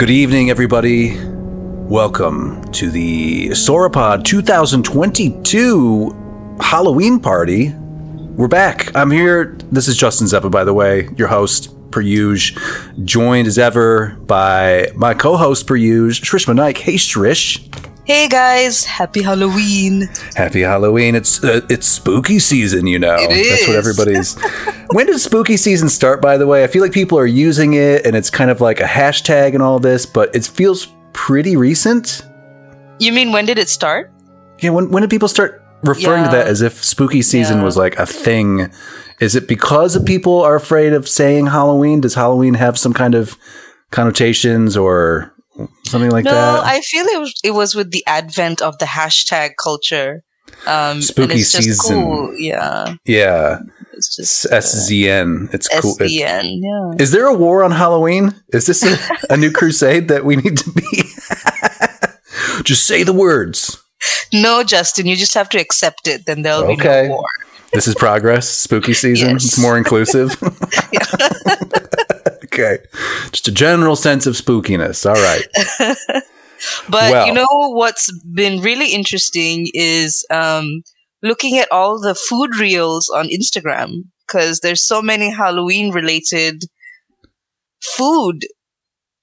Good evening, everybody. Welcome to the Sauropod 2022 Halloween party. We're back. I'm here. This is Justin Zeppa, by the way, your host, per usual, joined as ever by my co-host, per usual, Shrishma Naik. Hey, Shrish. Hey guys, happy Halloween. Happy Halloween. It's uh, it's spooky season, you know. It That's what is. everybody's When did spooky season start by the way? I feel like people are using it and it's kind of like a hashtag and all this, but it feels pretty recent. You mean when did it start? Yeah, when when did people start referring to that as if spooky season Yeah. was like a thing? Is it because people are afraid of saying Halloween? Does Halloween have some kind of connotations or something like no, that? No, I feel it was it was with the advent of the hashtag culture. Um and Spooky it's just season. Cool. Yeah. yeah, It's just uh, SZN. It's cool. SZN. Yeah. Is there a war on Halloween? Is this a, a new crusade that we need to be? just say the words. No, Justin, you just have to accept it, then there'll be Okay. no war. This is progress. Spooky season. Yes. It's more inclusive. okay. Just a general sense of spookiness. All right. But Well. you know what's been really interesting is um, looking at all the food reels on Instagram because there's so many Halloween related food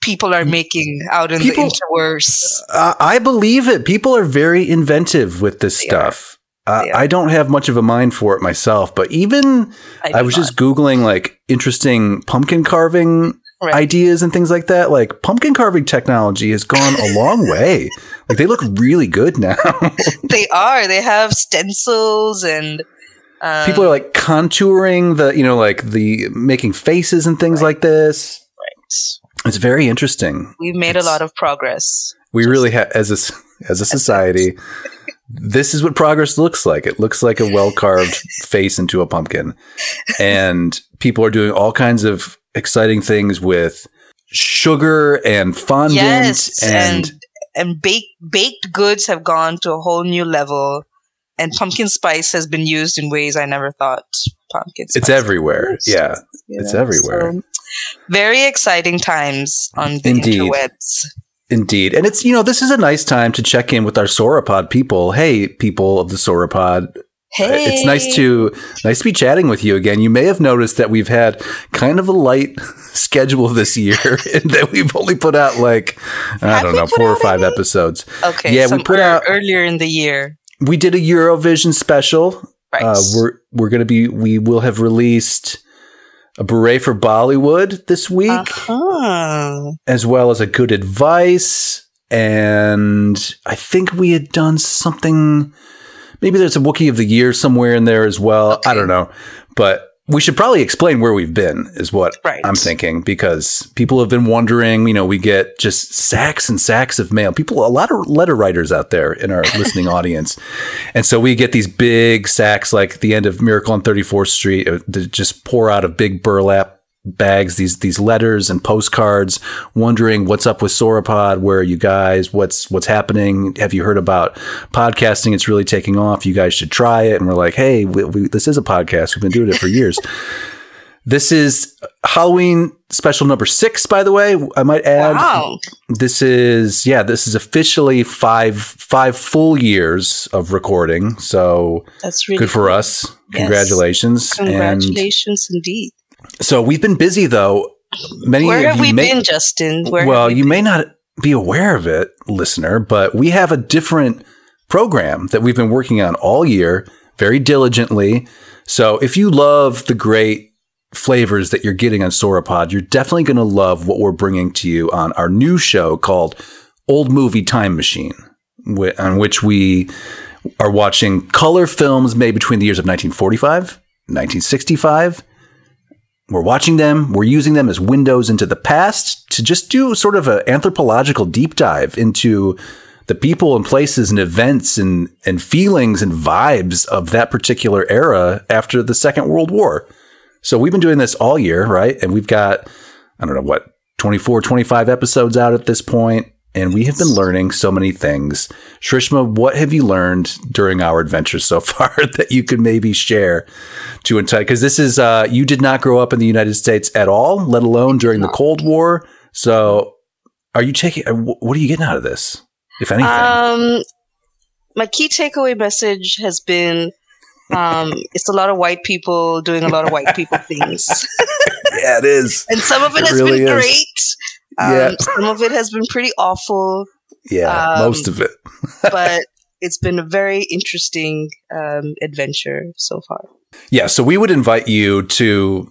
people are making out in People- the interverse. Uh, I believe it. People are very inventive with this They stuff. Are. I don't have much of a mind for it myself, but even I, do was not. just Googling like interesting pumpkin carving Right. ideas and things like that. Like pumpkin carving technology has gone a long way. Like they look really good now. they are. They have stencils and um, People are like contouring the, you know, like the making faces and things like this. It's very interesting. We've made a lot of progress. We really have, as a as a society, this is what progress looks like. It looks like a well carved face into a pumpkin, and people are doing all kinds of exciting things with sugar and fondant Yes, and, and and baked baked goods have gone to a whole new level, and pumpkin spice has been used in ways I never thought pumpkin. Spice it's everywhere. was. Yeah, You it's know, everywhere. so very exciting times on the Indeed. interwebs. Indeed. And it's you know this is a nice time to check in with our sauropod people. Hey, people of the sauropod, Hey, It's nice to nice to be chatting with you again. You may have noticed that we've had kind of a light schedule this year, and that we've only put out like I Have don't know four or five any? episodes. Okay, yeah, we put out- earlier in the year. We did a Eurovision special. Right. Uh, we're we're gonna be we will have released a beret for Bollywood this week, uh-huh. as well as a good advice. And I think we had done something. Maybe there's a Wookiee of the Year somewhere in there as well. I don't know, but we should probably explain where we've been. Is what Right. I'm thinking because people have been wondering. You know, we get just sacks and sacks of mail. People, a lot of letter writers out there in our listening audience, and so we get these big sacks like the end of Miracle on 34th Street uh, that just pour out of big burlap bags these these letters and postcards wondering what's up with sauropod where are you guys what's what's happening have you heard about podcasting it's really taking off you guys should try it and we're like hey we, we, this is a podcast we've been doing it for years this is halloween special number six by the way i might add Wow. this is yeah this is officially five five full years of recording so That's really good for us Yes. congratulations and Congratulations, indeed. So we've been busy though. Many Where of have you we may, been, Justin? Where well, we you may not be aware of it, listener, but we have a different program that we've been working on all year very diligently. So if you love the great flavors that you're getting on Sauropod, you're definitely going to love what we're bringing to you on our new show called Old Movie Time Machine, whi- on which we are watching color films made between the years of 1945, 1965. We're watching them, we're using them as windows into the past to just do sort of an anthropological deep dive into the people and places and events and, and feelings and vibes of that particular era after the Second World War. So we've been doing this all year, right? And we've got, I don't know what, 24, 25 episodes out at this point, And we have been learning so many things. Shrishma, what have you learned during our adventures so far that you could maybe share to entice? Because this is, uh, you did not grow up in the United States at all, let alone during the Cold War. So are you taking? uh, What are you getting out of this, if anything? Um, my key takeaway message has been um, it's a lot of white people doing a lot of white people things. yeah, it is. and some of it, It has really been is. great. Um, Yeah. Some of it has been pretty awful, Yeah, Um, most of it. but it's been a very interesting um, adventure so far. Yeah, so we would invite you to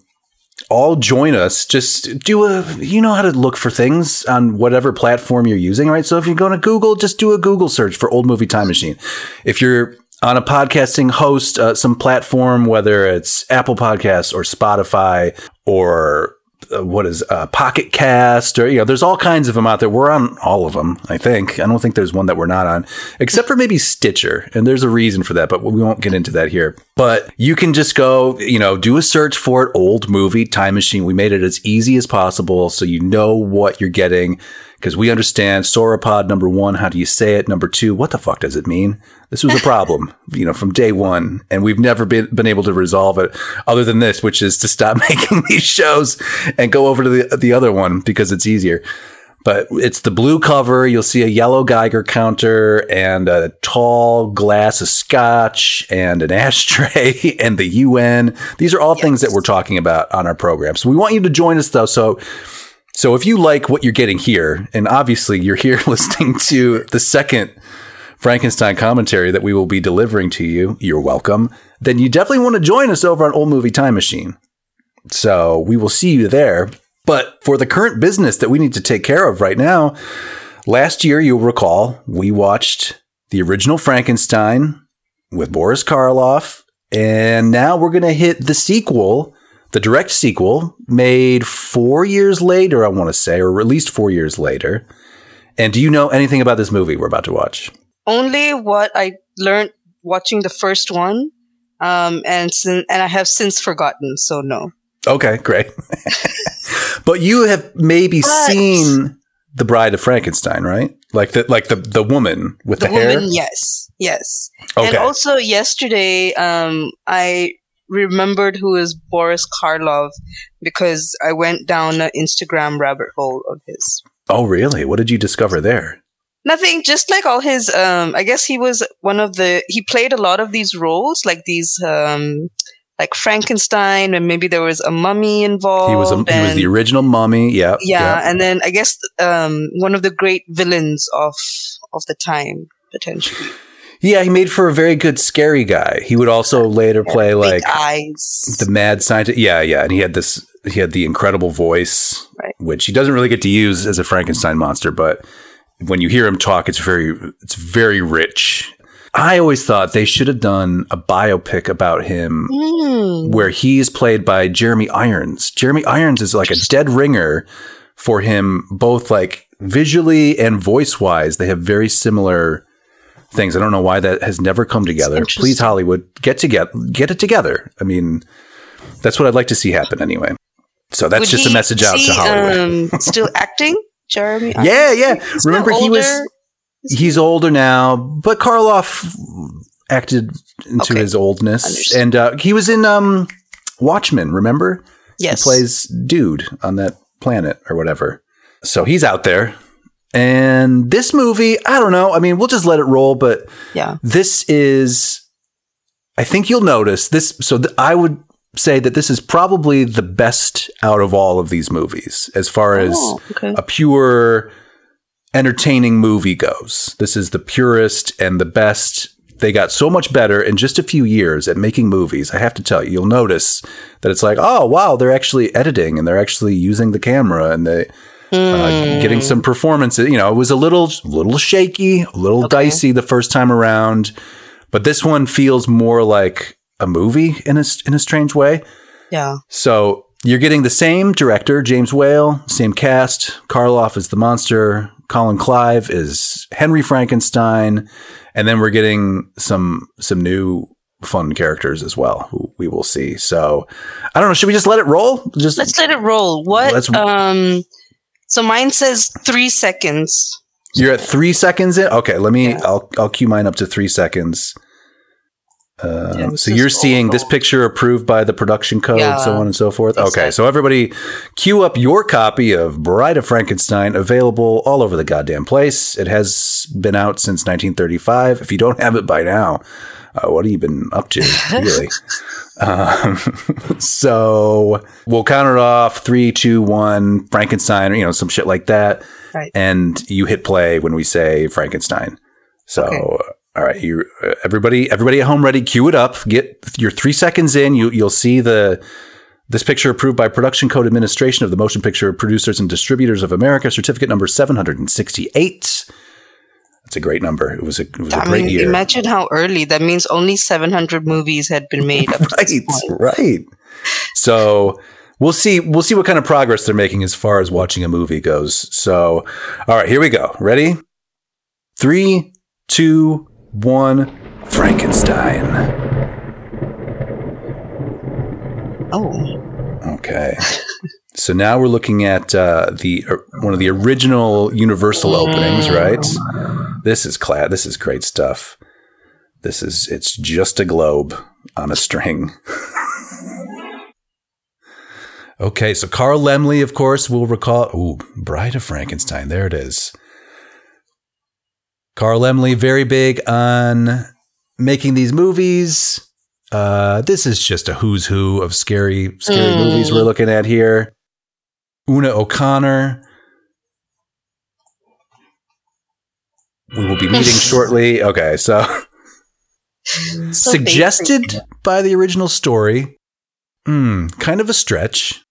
all join us. Just do a, you know how to look for things on whatever platform you're using, right? So if you're going to Google, just do a Google search for Old Movie Time Machine. If you're on a podcasting host, uh, some platform, whether it's Apple Podcasts or Spotify or uh, what is uh, Pocket Cast or you know, there's all kinds of them out there. We're on all of them, I think. I don't think there's one that we're not on, except for maybe Stitcher, and there's a reason for that, but we won't get into that here. But you can just go, you know, do a search for it. Old movie time machine. We made it as easy as possible, so you know what you're getting. Because we understand sauropod number one, how do you say it? Number two, what the fuck does it mean? This was a problem, you know, from day one, and we've never been, been able to resolve it other than this, which is to stop making these shows and go over to the, the other one because it's easier. But it's the blue cover. You'll see a yellow Geiger counter and a tall glass of scotch and an ashtray and the UN. These are all things that we're talking about on our program. So we want you to join us though. So so if you like what you're getting here, and obviously you're here listening to the second Frankenstein commentary that we will be delivering to you, you're welcome. Then you definitely want to join us over on Old Movie Time Machine. So we will see you there. But for the current business that we need to take care of right now, last year, you'll recall, we watched the original Frankenstein with Boris Karloff. And now we're going to hit the sequel, the direct sequel, made four years later, I want to say, or at least four years later. And do you know anything about this movie we're about to watch? Only what I learned watching the first one, um, and and I have since forgotten. So no. Okay, great. but you have maybe But- seen the Bride of Frankenstein, right? Like the like the the woman with the, the hair. yes yes Okay. and also yesterday um i remembered who is boris karloff because i went down an instagram rabbit hole of his oh, really? What did you discover there? nothing just like all his um i guess he was one of the he played a lot of these roles like these um like frankenstein and maybe there was a mummy involved He was a, he was the original mummy. Yeah. yeah, and then I guess um, one of the great villains of of the time potentially. Yeah, he made for a very good scary guy. He would also later play like the mad scientist. Yeah, yeah, and he had this he had the incredible voice, Right. which he doesn't really get to use as a Frankenstein monster, but when you hear him talk, it's very it's very rich. I always thought they should have done a biopic about him Hmm. where he's played by Jeremy Irons. Jeremy Irons is like a dead ringer for him, both like visually and voice wise. They have very similar things. I don't know why that has never come together. Please, Hollywood, get together, get it together. I mean, that's what I'd like to see happen anyway. So that's Would just a message out to Hollywood. Um, still acting, Jeremy? yeah, yeah. He's Remember, he was. He's older now, but Karloff acted into Okay. his oldness, Understood. and uh, he was in um, Watchmen. Remember? Yes. He plays dude on that planet or whatever. So he's out there. And this movie, I don't know. I mean, we'll just let it roll, but Yeah. this is, I think you'll notice this. So th- I would say that this is probably the best out of all of these movies as far oh, as Oh, okay. a pure entertaining movie goes. This is the purest and the best. They got so much better in just a few years at making movies. I have to tell you, you'll notice that it's like, oh wow, they're actually editing and they're actually using the camera and they uh, getting some performances. You know, it was a little little shaky, a little Okay. dicey the first time around, but this one feels more like a movie in a in a strange way. Yeah. So you're getting the same director, James Whale, same cast. Karloff is the monster. Colin Clive is Henry Frankenstein, and then we're getting some some new fun characters as well, who we will see. So I don't know. Should we just let it roll? Just Let's let it roll. What? Let's- um. So mine says three seconds. you're at three seconds in. Okay, let me. Yeah. I'll I'll cue mine up to three seconds. Um, Yeah, so you're seeing this picture approved by the production code, Yeah, so on and so forth. Okay, so everybody, queue up your copy of Bride of Frankenstein, available all over the goddamn place. It has been out since 1935. If you don't have it by now, uh, what have you been up to, really? um, so we'll count it off: three, two, one. Frankenstein, or you know, some shit like that, Right. and you hit play when we say Frankenstein. So. Okay. All right, you everybody everybody at home ready, cue it up. Get your 3 seconds in. You you'll see the this picture approved by Production Code Administration of the Motion Picture Producers and Distributors of America, certificate number 768. That's a great number. It was a it was a great mean, year. imagine how early. That means only 700 movies had been made up to this right, right. So we'll see we'll see what kind of progress they're making as far as watching a movie goes. So all right, here we go. Ready? Three, two, one. Frankenstein. Oh, Okay. so now we're looking at uh, the uh, one of the original Universal openings, right? This is cla- This is great stuff. This is it's just a globe on a string. okay, so Carl Laemmle, of course, will recall. Ooh, Bride of Frankenstein. There it is. Carl Laemmle, very big on making these movies. Uh, this is just a who's who of scary, scary Mm. movies we're looking at here. Una O'Connor. We will be meeting shortly. Okay, so So suggested by the original story. Hmm, kind of a stretch.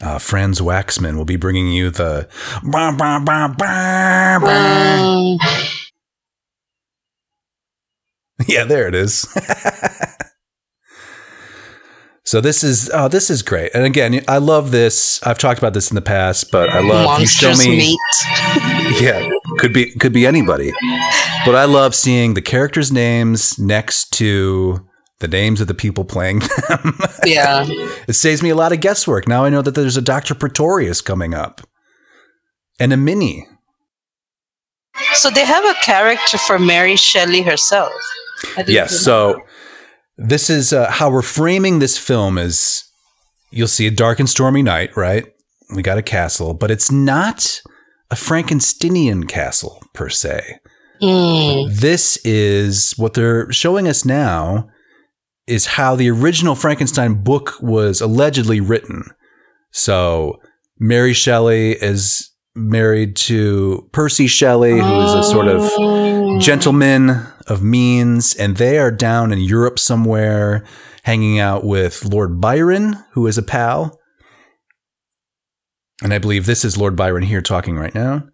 Uh, Franz Waxman will be bringing you the. Bah, bah, bah, bah, bah. Yeah, there it is. So this is oh, this is great. And again, I love this. I've talked about this in the past, but I love you show me. meat. Yeah, could be could be anybody. But I love seeing the characters' names next to the names of the people playing them. Yeah. it saves me a lot of guesswork. Now I know that there's a Dr. Pretorius coming up. And a Minnie. So they have a character for Mary Shelley herself. Yes. So this is uh, how we're framing this film is you'll see a dark and stormy night, right? We got a castle, but it's not a Frankensteinian castle per se. Mm. This is what they're showing us now is how the original Frankenstein book was allegedly written. So Mary Shelley is married to Percy Shelley, who is a sort of Oh. gentleman of means, and they are down in Europe somewhere hanging out with Lord Byron, who is a pal. And I believe this is Lord Byron here talking right now.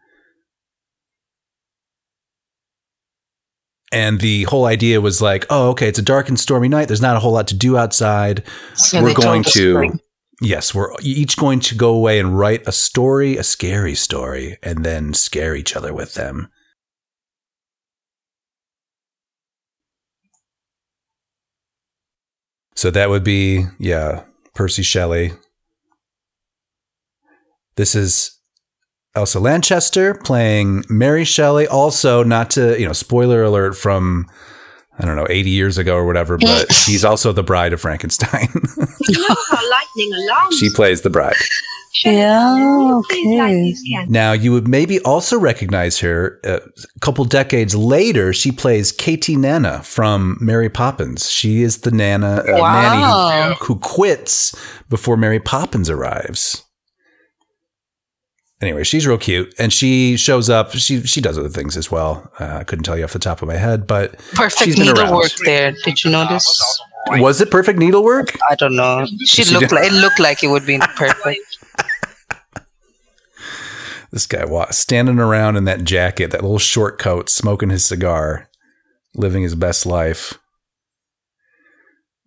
And the whole idea was like, oh, okay, it's a dark and stormy night. There's not a whole lot to do outside. So we're going to, spring. yes, we're each going to go away and write a story, a scary story, and then scare each other with them. So that would be, yeah, Percy Shelley. This is Elsa Lanchester playing Mary Shelley. Also, not to, you know, spoiler alert from, I don't know, 80 years ago or whatever, but she's also the bride of Frankenstein. Look how lightning alarms. she plays the bride. Yeah, okay. Now, you would maybe also recognize her uh, a couple decades later. She plays Katie Nanna from Mary Poppins. She is the Nana uh, nanny who, who quits before Mary Poppins arrives. Anyway, she's real cute, and she shows up. She she does other things as well. Uh, I couldn't tell you off the top of my head, but Perfect She's been around. needlework there. Did you notice? was it perfect needlework? I don't know. She, She looked did- like it looked like it would be perfect. This guy wa- standing around in that jacket, that little short coat, smoking his cigar, living his best life.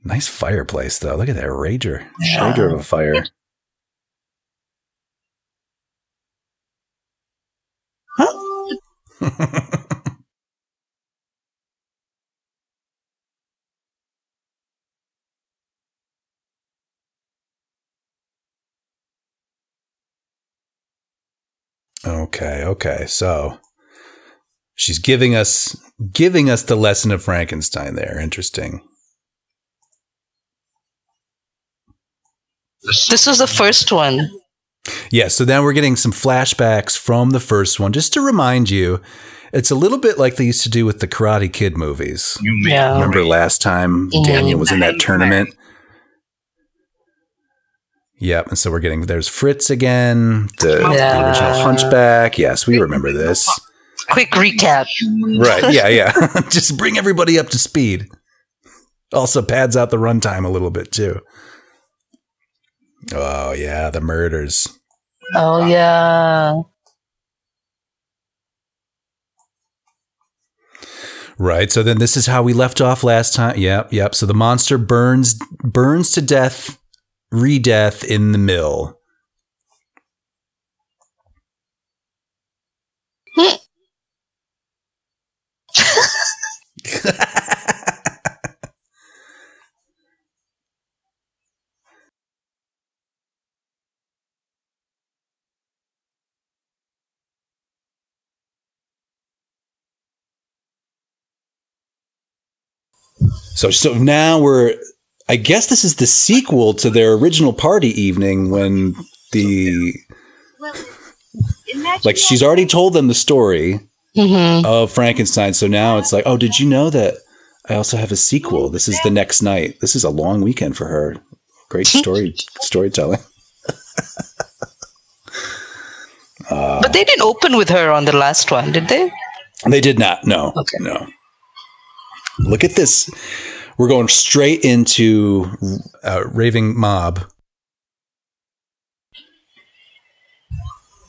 Nice fireplace, though. Look at that rager. Rager of a fire. okay, okay. So She's giving us giving us the lesson of Frankenstein there. Interesting. This was the first one. Yeah, so now we're getting some flashbacks from the first one just to remind you it's a little bit like they used to do with the Karate Kid movies. Yeah. Remember last time Mhm. Daniel was in that tournament? Yep, and so we're getting there's Fritz again, the, the original Hunchback. Yes, we remember this. Quick recap. Right. Yeah, yeah. Just bring everybody up to speed. Also pads out the runtime a little bit too. Oh yeah, the murders. Oh yeah. Right. So then this is how we left off last time. Yep, yep. So the monster burns burns to death, re-death in the mill. Hmm. So so now we're I guess this is the sequel to their original party evening when the Well, like she's already told them the story hmm of Frankenstein. So now it's like, oh, did you know that I also have a sequel? This is the next night. This is a long weekend for her. Great story storytelling. uh, But they didn't open with her on the last one, did they? they did not. No. Okay. No. Look at this. We're going straight into uh, Raving Mob.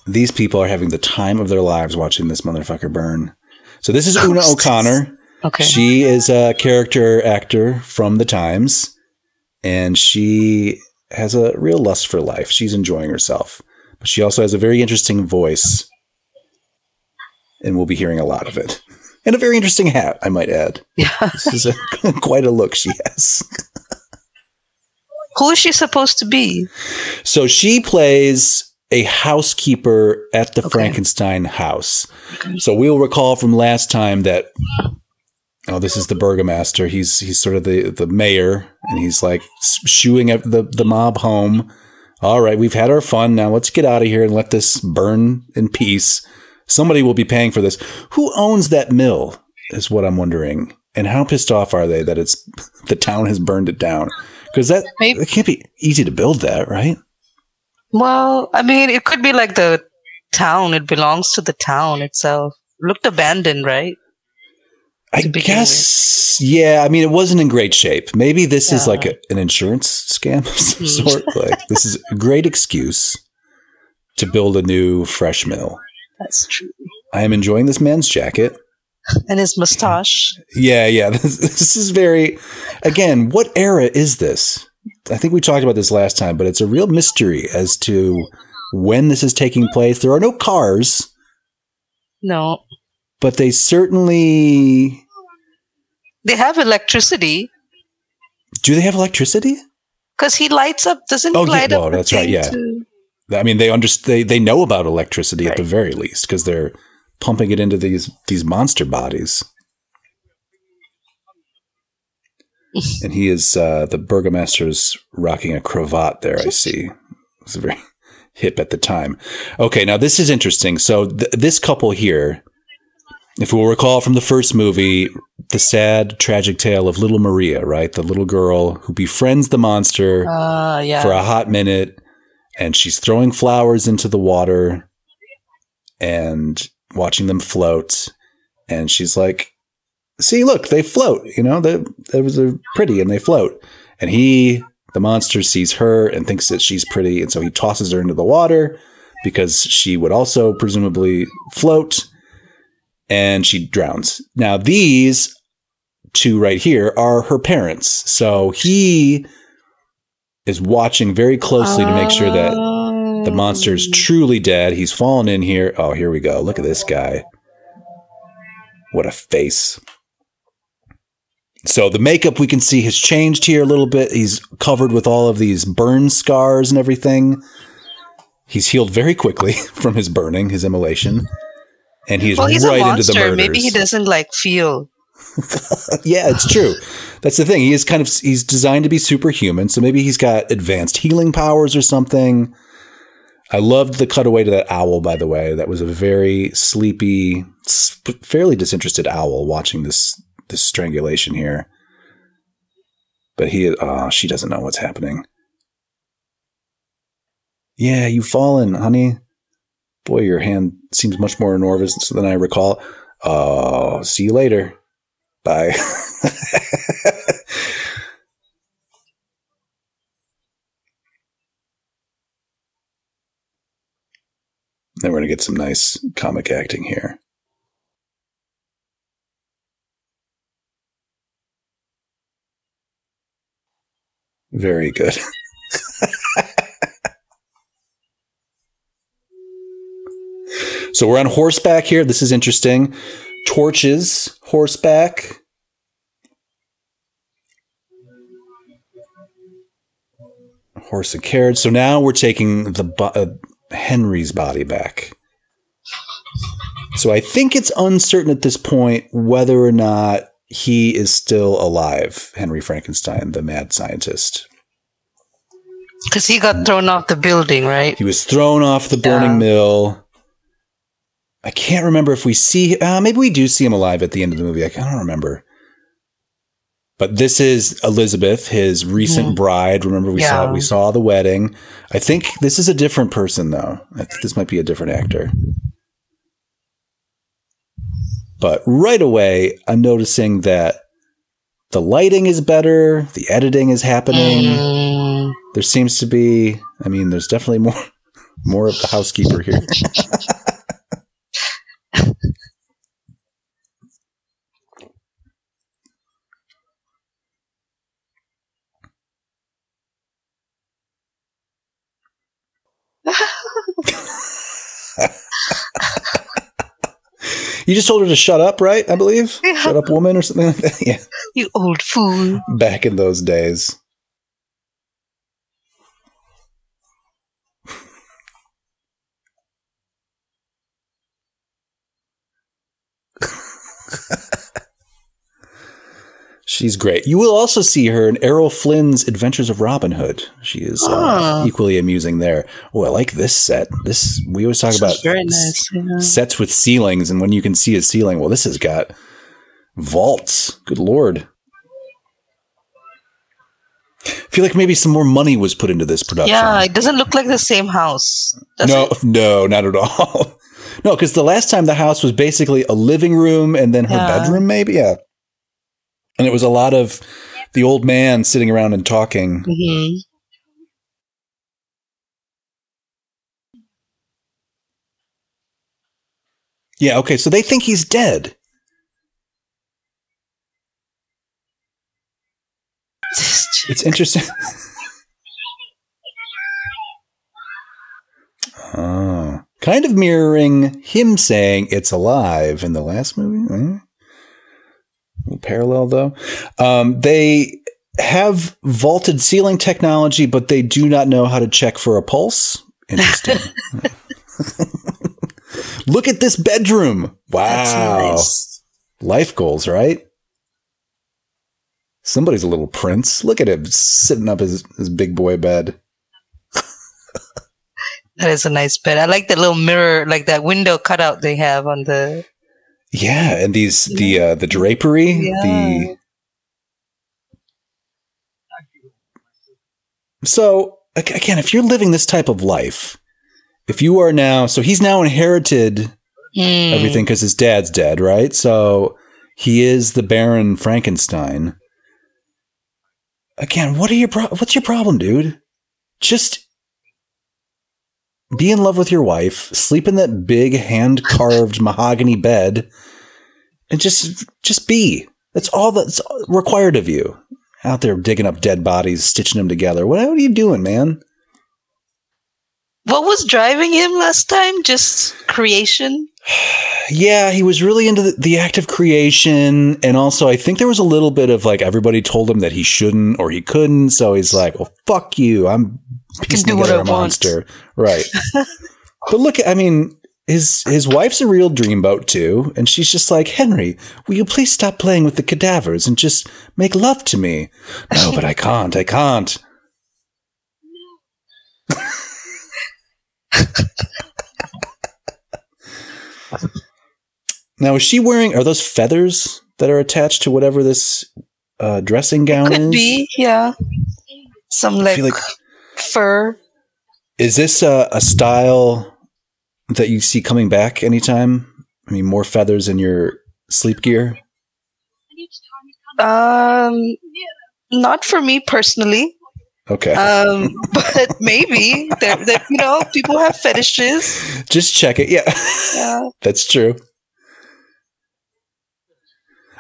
These people are having the time of their lives watching this motherfucker burn. So this is Una O'Connor. Okay. She is a character actor from the Times, and she has a real lust for life. She's enjoying herself, but she also has a very interesting voice, and we'll be hearing a lot of it. And a very interesting hat, I might add. yeah. This is a, quite a look she has. Who is she supposed to be? So she plays a housekeeper at the Okay. Frankenstein house. So we'll recall from last time that oh, this is the burgomaster. He's he's sort of the the mayor, and he's like shooing at the the mob home. All right, we've had our fun. Now let's get out of here and let this burn in peace. Somebody will be paying for this. Who owns that mill? Is what I'm wondering. And how pissed off are they that it's the town has burned it down? Because that Maybe- it can't be easy to build that, right? Well, I mean, it could be like the town. It belongs to the town itself. Looked abandoned, right? I guess, yeah. I mean, it wasn't in great shape. Maybe this is like a, an insurance scam of some Hmm. sort. Like this is a great excuse to build a new fresh mill. That's true. I am enjoying this man's jacket. And his mustache. Yeah, yeah. This, this is very. Again, what era is this? I think we talked about this last time, but it's a real mystery as to when this is taking place. There are no cars, No. but they certainly They have electricity do. They have electricity? because he lights up. Doesn't Oh, he yeah, light well, up? the that's right, yeah. too? I mean, they understand. They, they know about electricity at the very least because they're pumping it into these these monster bodies. and he is uh, the burgomaster's rocking a cravat. There, I see. It's very hip at the time. Okay, now this is interesting. So th- this couple here, if we'll recall from the first movie, the sad, tragic tale of little Maria, right, the little girl who befriends the monster Uh, yeah. for a hot minute and she's throwing flowers into the water and watching them float. And she's like see look they float you know they they they're pretty and they float. And he the monster sees her and thinks that she's pretty. And so he tosses her into the water because she would also presumably float and she drowns. Now these two right here are her parents. So he is watching very closely to make sure that the oh. monster is truly dead. He's fallen in here. Oh, here we go. Look at this guy. What a face. So the makeup we can see has changed here a little bit. He's covered with all of these burn scars and everything. He's healed very quickly from his burning, his immolation. and he's Well, he's right into the murders. Maybe he doesn't like feel. yeah, it's true. That's the thing. He is kind of he's designed to be superhuman, so maybe he's got advanced healing powers or something. I loved the cutaway to that owl, by the way. That was a very sleepy, fairly disinterested owl watching this this strangulation here. But he, oh, she doesn't know what's happening. Yeah, you've fallen, honey. Boy, your hand seems much more nervous than I recall. Oh, see you later. Bye. then we're going to get some nice comic acting here. Very good. so we're on horseback here. This is interesting. Torches, horseback. Horse and carriage. So now we're taking the bo- uh, Henry's body back. So I think it's uncertain at this point whether or not he is still alive, Henry Frankenstein, the mad scientist. Because he got thrown off the building, right? He was thrown off the burning Yeah. mill. I can't remember if we see. Uh, maybe we do see him alive at the end of the movie. I don't remember. But this is Elizabeth, his recent Mhm. bride. Remember, we saw we saw the wedding. I think this is a different person, though. I think this might be a different actor. But right away, I'm noticing that the lighting is better. The editing is happening Mm. there seems to be i mean there's definitely more more of the housekeeper here you just told her to shut up right? I believe? Yeah. shut up woman or something like that? Yeah. You old fool. back in those days She's great. You will also see her in Errol Flynn's Adventures of Robin Hood. She is uh, Ah. equally amusing there. Oh, I like this set. This we always talk about nice. yeah. sets with ceilings, and when you can see a ceiling, well, this has got vaults. Good lord! I feel like maybe some more money was put into this production. Yeah, it doesn't look like the same house. no, it? no, not at all. no, because the last time the house was basically a living room and then her Yeah. bedroom, maybe. Yeah, and it was a lot of the old man sitting around and talking. Mhm. Yeah, okay, so they think he's dead. It's interesting. oh, kind of mirroring him saying it's alive in the last movie. Eh? Parallel though. Um, they have vaulted ceiling technology, but they do not know how to check for a pulse. Interesting. Look at this bedroom. Wow. Nice. Life goals, right? Somebody's a little prince. Look at him sitting up his, his big boy bed. That is a nice bed. I like the little mirror, like that window cutout they have on the. Yeah, and these the uh, the drapery, the So again, if you're living this type of life, if you are now, so he's now inherited Mm. everything because his dad's dead, right? So he is the Baron Frankenstein. Again, what are your pro- what's your problem, dude? Just be in love with your wife, sleep in that big hand carved mahogany bed, and just just be. That's all that's required of you. Out there digging up dead bodies, stitching them together. What, what are you doing, man? What was driving him last time? Just creation? Yeah, he was really into the, the act of creation. And also, I think there was a little bit of like everybody told him that he shouldn't or he couldn't. So he's like, well, fuck you. I'm piecing do what together a want." monster. Right. but look, I mean, his his wife's a real dreamboat too, and she's just like Henry. Will you please stop playing with the cadavers and just make love to me? No, but I can't. I can't. now, is she wearing? Are those feathers that are attached to whatever this uh, dressing gown Could is? be, yeah. Some like, like fur. Is this a, a style that you see coming back anytime? I mean, more feathers in your sleep gear. Um, not for me personally. Okay, Um, but maybe there, you know, people have fetishes. just check it. Yeah, Yeah. that's true.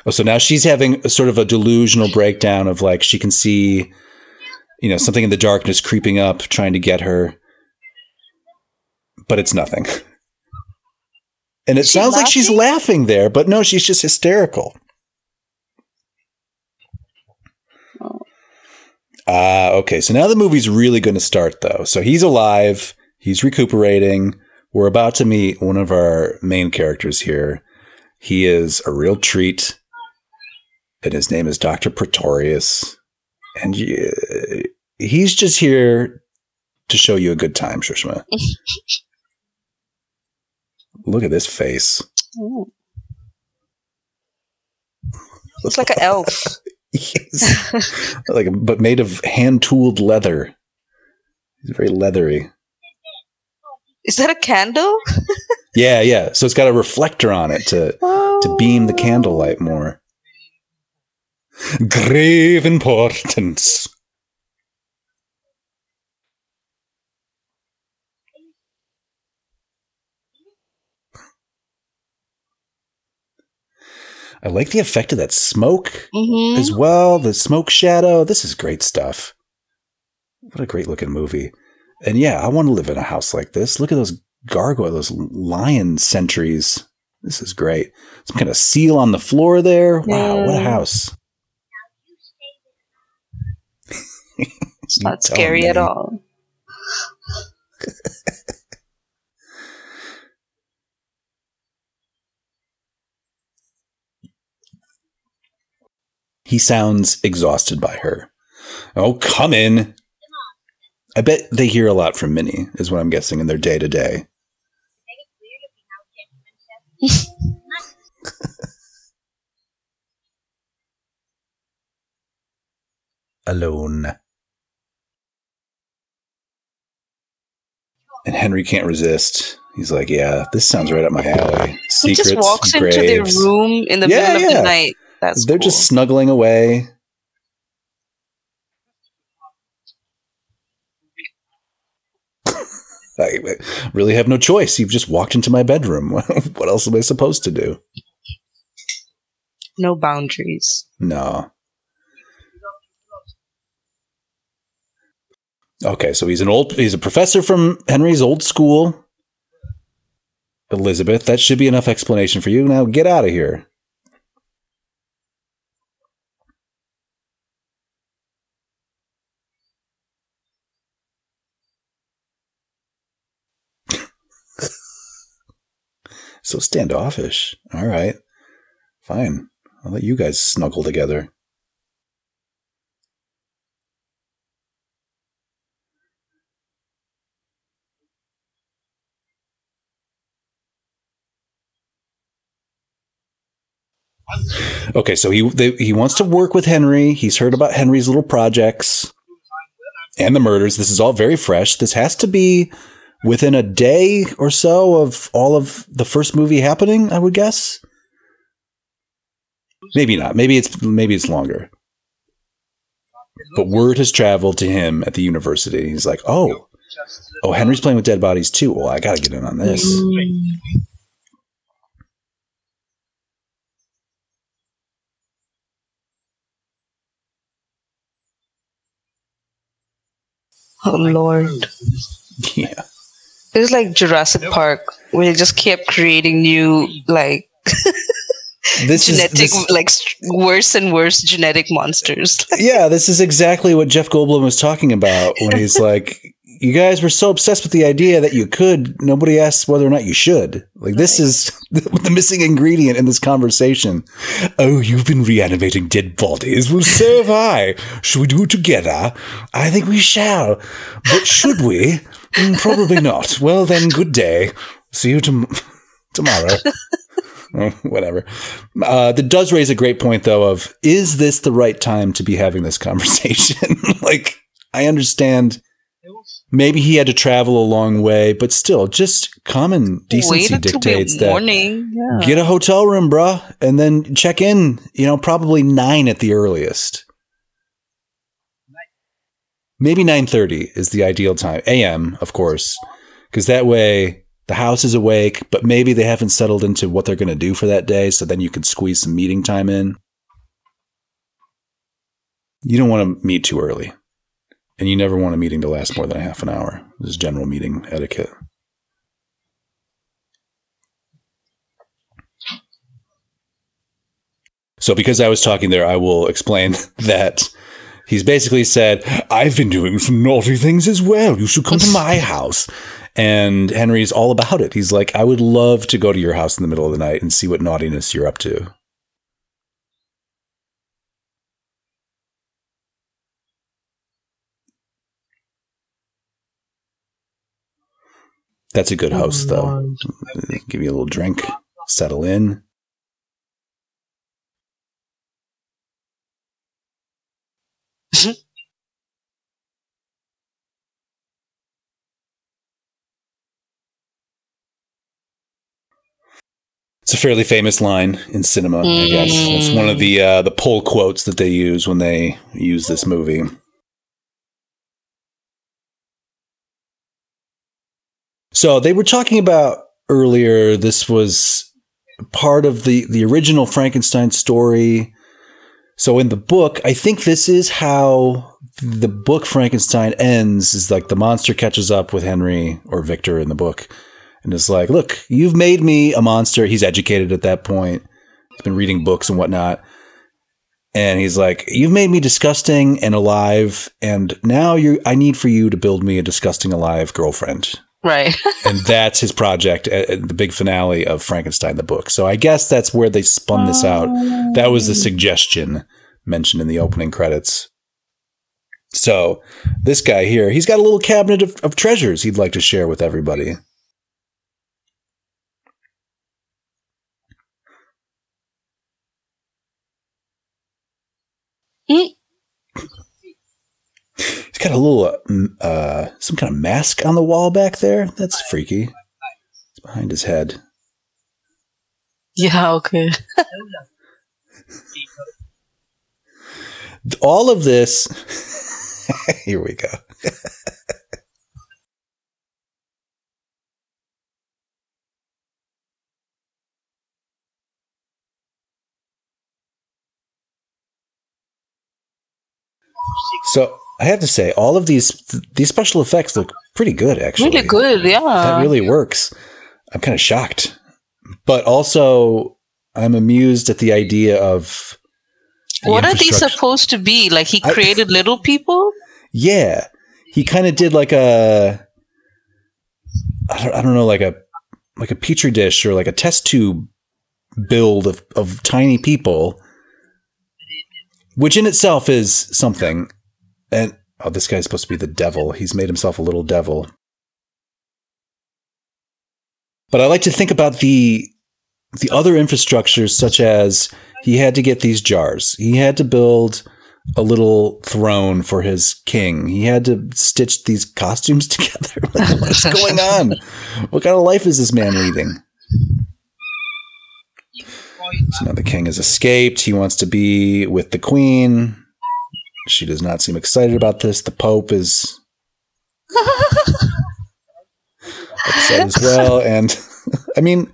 Oh, so now she's having a sort of a delusional breakdown of like she can see, you know, something in the darkness creeping up, trying to get her, but it's nothing. And it She's sounds like she's laughing there, but no, she's just hysterical. Ah, okay. So now the movie's really going to start, though. So he's alive. He's recuperating. We're about to meet one of our main characters here. He is a real treat, and his name is Doctor Pretorius. And you, he's just here to show you a good time, Shushma. Look at this face. Ooh. Looks like an elf. Like, but made of hand tooled leather. He's very leathery. Is that a candle? Yeah, yeah. So it's got a reflector on it to to beam the candlelight more. Grave importance. I like the effect of that smoke Mm-hmm. as well. The smoke shadow. This is great stuff. What a great looking movie. And yeah, I want to live in a house like this. Look at those gargoyles, those lion sentries. This is great. Some kind of seal on the floor there. Wow, what a house. It's not scary at all. He sounds exhausted by her. Oh, come in. I bet they hear a lot from Minnie, is what I'm guessing in their day to day. Alone. And Henry can't resist. He's like, "Yeah, this sounds right up my alley. He just walks into their room in the Yeah, middle of the night. That's They're cool. just snuggling away. I really have no choice. You've just walked into my bedroom. what else am I supposed to do? no boundaries. No. Okay, so he's an old he's a professor from Henry's old school. Elizabeth, that should be enough explanation for you. Now get out of here. so standoffish. All right. Fine. I'll let you guys snuggle together. Okay, so he they, he wants to work with Henry. He's heard about Henry's little projects and the murders. This is all very fresh. This has to be within a day or so of all of the first movie happening, I would guess. Maybe not. Maybe it's maybe it's longer. But word has traveled to him at the university. He's like, "Oh, oh, Henry's playing with dead bodies too. Well, I got to get in on this." Mm. Oh Lord. Yeah. It's like Jurassic Park, where they just kept creating new, like, This is genetic, this- like, worse and worse genetic monsters. yeah, this is exactly what Jeff Goldblum was talking about when he's like, you guys were so obsessed with the idea that you could. Nobody asked whether or not you should. Like this is the missing ingredient in this conversation. Oh, you've been reanimating dead bodies. Well, so have I. Should we do it together? I think we shall. But should we? Mm, Probably not. Well, then, good day. See you tom- tomorrow. Oh, Whatever. Uh, that does raise a great point, though. Of is this the right time to be having this conversation? like, I understand. Maybe he had to travel a long way, but still, just common decency dictates that. Yeah. get a hotel room, bruh, and then check in. You know, probably nine at the earliest. Maybe nine thirty is the ideal time. A.M. Of course, because that way the house is awake, but maybe they haven't settled into what they're going to do for that day. So then you could squeeze some meeting time in. You don't want to meet too early, and you never want a meeting to last more than a half an hour. This is general meeting etiquette. So, because I was talking there, I will explain that he's basically said, I've been doing some naughty things as well. You should come to my house. And Henry's all about it. He's like, I would love to go to your house in the middle of the night and see what naughtiness you're up to. That's a good host, though. Give you a little drink, settle in. It's a fairly famous line in cinema, I guess. It's one of the uh, the pull quotes that they use when they use this movie. So they were talking about earlier. This was part of the the original Frankenstein story. So in the book, I think this is how the book Frankenstein ends. Is like the monster catches up with Henry or Victor in the book, and is like, "Look, you've made me a monster." He's educated at that point. He's been reading books and whatnot. And he's like, "You've made me disgusting and alive, and now you I need for you to build me a disgusting alive girlfriend." Right. and that's his project at, at the big finale of Frankenstein the book. So I guess that's where they spun this out. That was the suggestion mentioned in the opening credits. So this guy here, he's got a little cabinet of, of treasures he'd like to share with everybody. Mm. He's got a little, uh, uh, some kind of mask on the wall back there. That's freaky. It's behind his head. yeah, okay. all of this here we go so i have to say all of these these special effects look pretty good actually Really good, yeah. that really works i'm kind of shocked but also i'm amused at the idea of the what are these infrastructure- supposed to be? Like he I- created little people? Yeah, he kind of did like a, I don't, I don't know, like a like a petri dish or like a test tube build of of tiny people, which in itself is something. And oh, this guy's supposed to be the devil. He's made himself a little devil. But I like to think about the the other infrastructures, such as he had to get these jars. He had to build a little throne for his king. He had to stitch these costumes together. What's going on? What kind of life is this man leading? So now the king has escaped. He wants to be with the queen. She does not seem excited about this. The pope is upset as well. And I mean,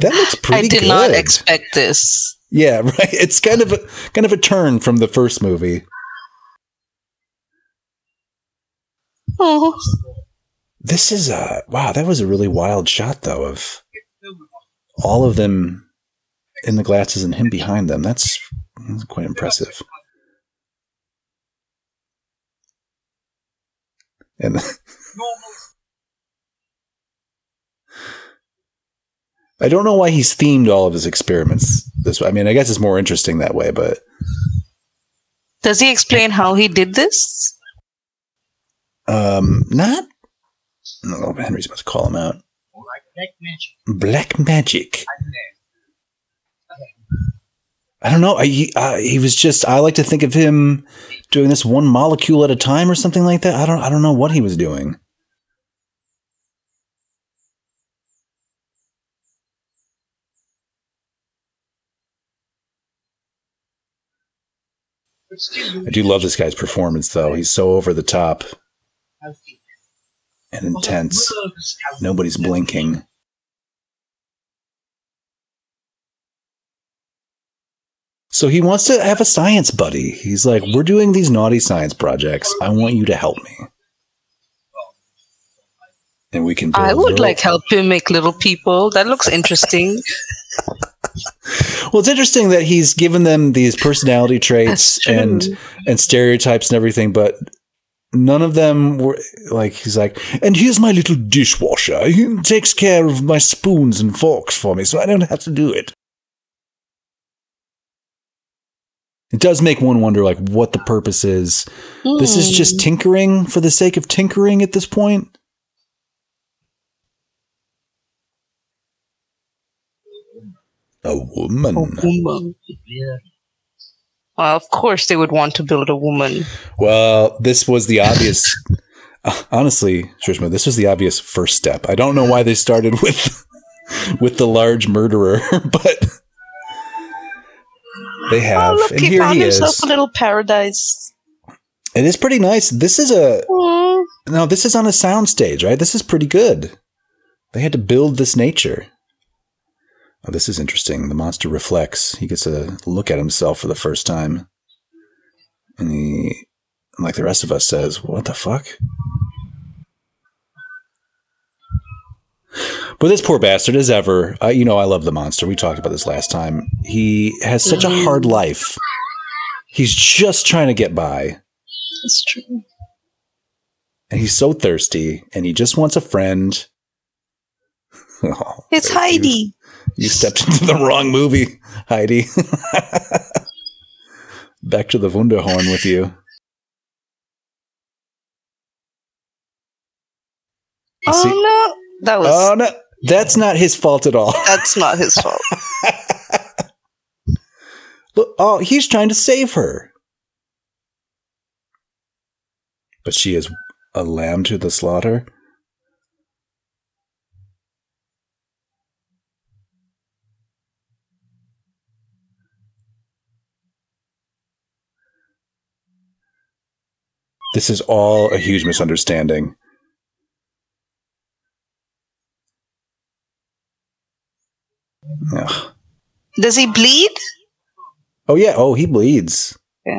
that looks pretty I did good. not expect this. Yeah, right. It's kind of a kind of a turn from the first movie. Oh. This is a wow. That was a really wild shot, though, of all of them in the glasses and him behind them. That's, that's quite impressive. And I don't know why he's themed all of his experiments this way. I mean, I guess it's more interesting that way, but Does he explain how he did this? um, not. Oh, Henry's about to call him out. Black magic. Black magic. I don't know. I, he, uh, he was just. I like to think of him doing this one molecule at a time or something like that. I don't. I don't know what he was doing. I do love this guy's performance, though. He's so over the top and intense. Nobody's blinking. So he wants to have a science buddy. He's like, We're doing these naughty science projects. I want you to help me. And we can. I would like help him make little people. That looks interesting. Well, it's interesting that he's given them these personality traits and and stereotypes and everything, but none of them were like he's like, and here's my little dishwasher. He takes care of my spoons and forks for me, so I don't have to do it. It does make one wonder, like, what the purpose is. This is just hmm. tinkering for the sake of tinkering at this point. A woman. woman. Well, of course they would want to build a woman. Well, this was the obvious. honestly, Shrishma, this was the obvious first step. I don't know why they started with with the large murderer, but they oh, have. oh, look, and he here found he himself is. a little paradise. It is pretty nice. This is a Aw. no. This is on a soundstage, right? This is pretty good. They had to build this nature. Oh, this is interesting. The monster reflects. He gets a look at himself for the first time, and he, like the rest of us, says, "What the fuck." But this poor bastard, as ever, uh, you know, I love the monster. We talked about this last time. He has such a hard life. He's just trying to get by. That's true. and he's so thirsty and he just wants a friend. Oh, It's Heidi. You, stepped into the wrong movie, Heidi. Back to the Wunderhorn with you. You Oh see- no, that was oh no, that's not his fault at all. that's not his fault. Look, oh, he's trying to save her. But she is a lamb to the slaughter. This is all a huge misunderstanding. Ugh. Does he bleed? Oh yeah. Oh, he bleeds. Yeah.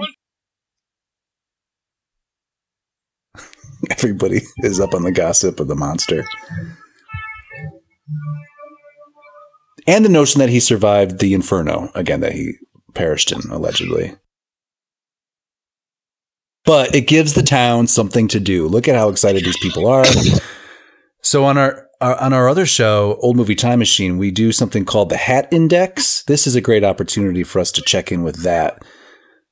Everybody is up on the gossip of the monster. And the notion that he survived the inferno, again, that he perished in, allegedly. But it gives the town something to do. Look at how excited these people are. So on our, our on our other show, Old Movie Time Machine, we do something called the Hat Index. This is a great opportunity for us to check in with that.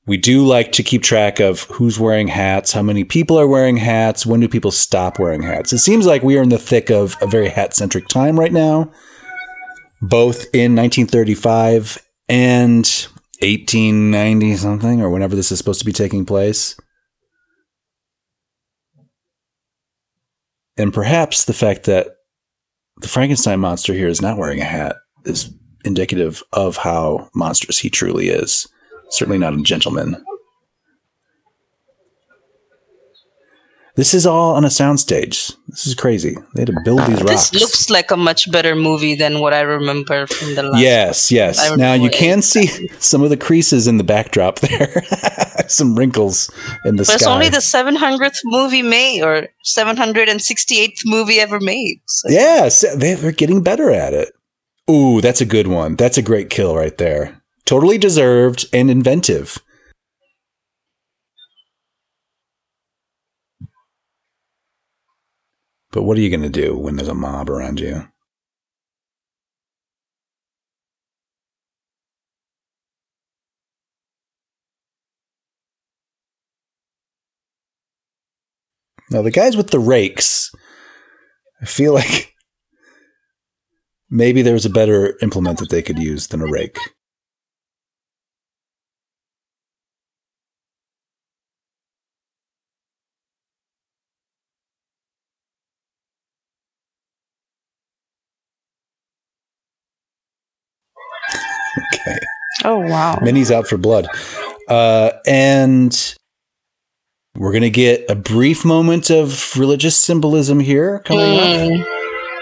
We do like to keep track of who's wearing hats, how many people are wearing hats, when do people stop wearing hats. It seems like we are in the thick of a very hat centric time right now, both in 1935 and 1890 something, or whenever this is supposed to be taking place. And perhaps the fact that the Frankenstein monster here is not wearing a hat is indicative of how monstrous he truly is. Certainly not a gentleman. This is all on a soundstage. This is crazy. They had to build these rocks. This looks like a much better movie than what I remember from the last. yes, yes. Now you can see some of the creases in the backdrop there. some wrinkles in the But it's only the 700th movie made or 768th movie ever made. So Yes, they- they're getting better at it. Ooh, that's a good one. That's a great kill right there. Totally deserved and inventive. But what are you going to do when there's a mob around you? Now, the guys with the rakes, I feel like maybe there's a better implement that they could use than a rake. okay. Oh wow. Minnie's out for blood. Uh, and we're going to get a brief moment of religious symbolism here coming up. Mm.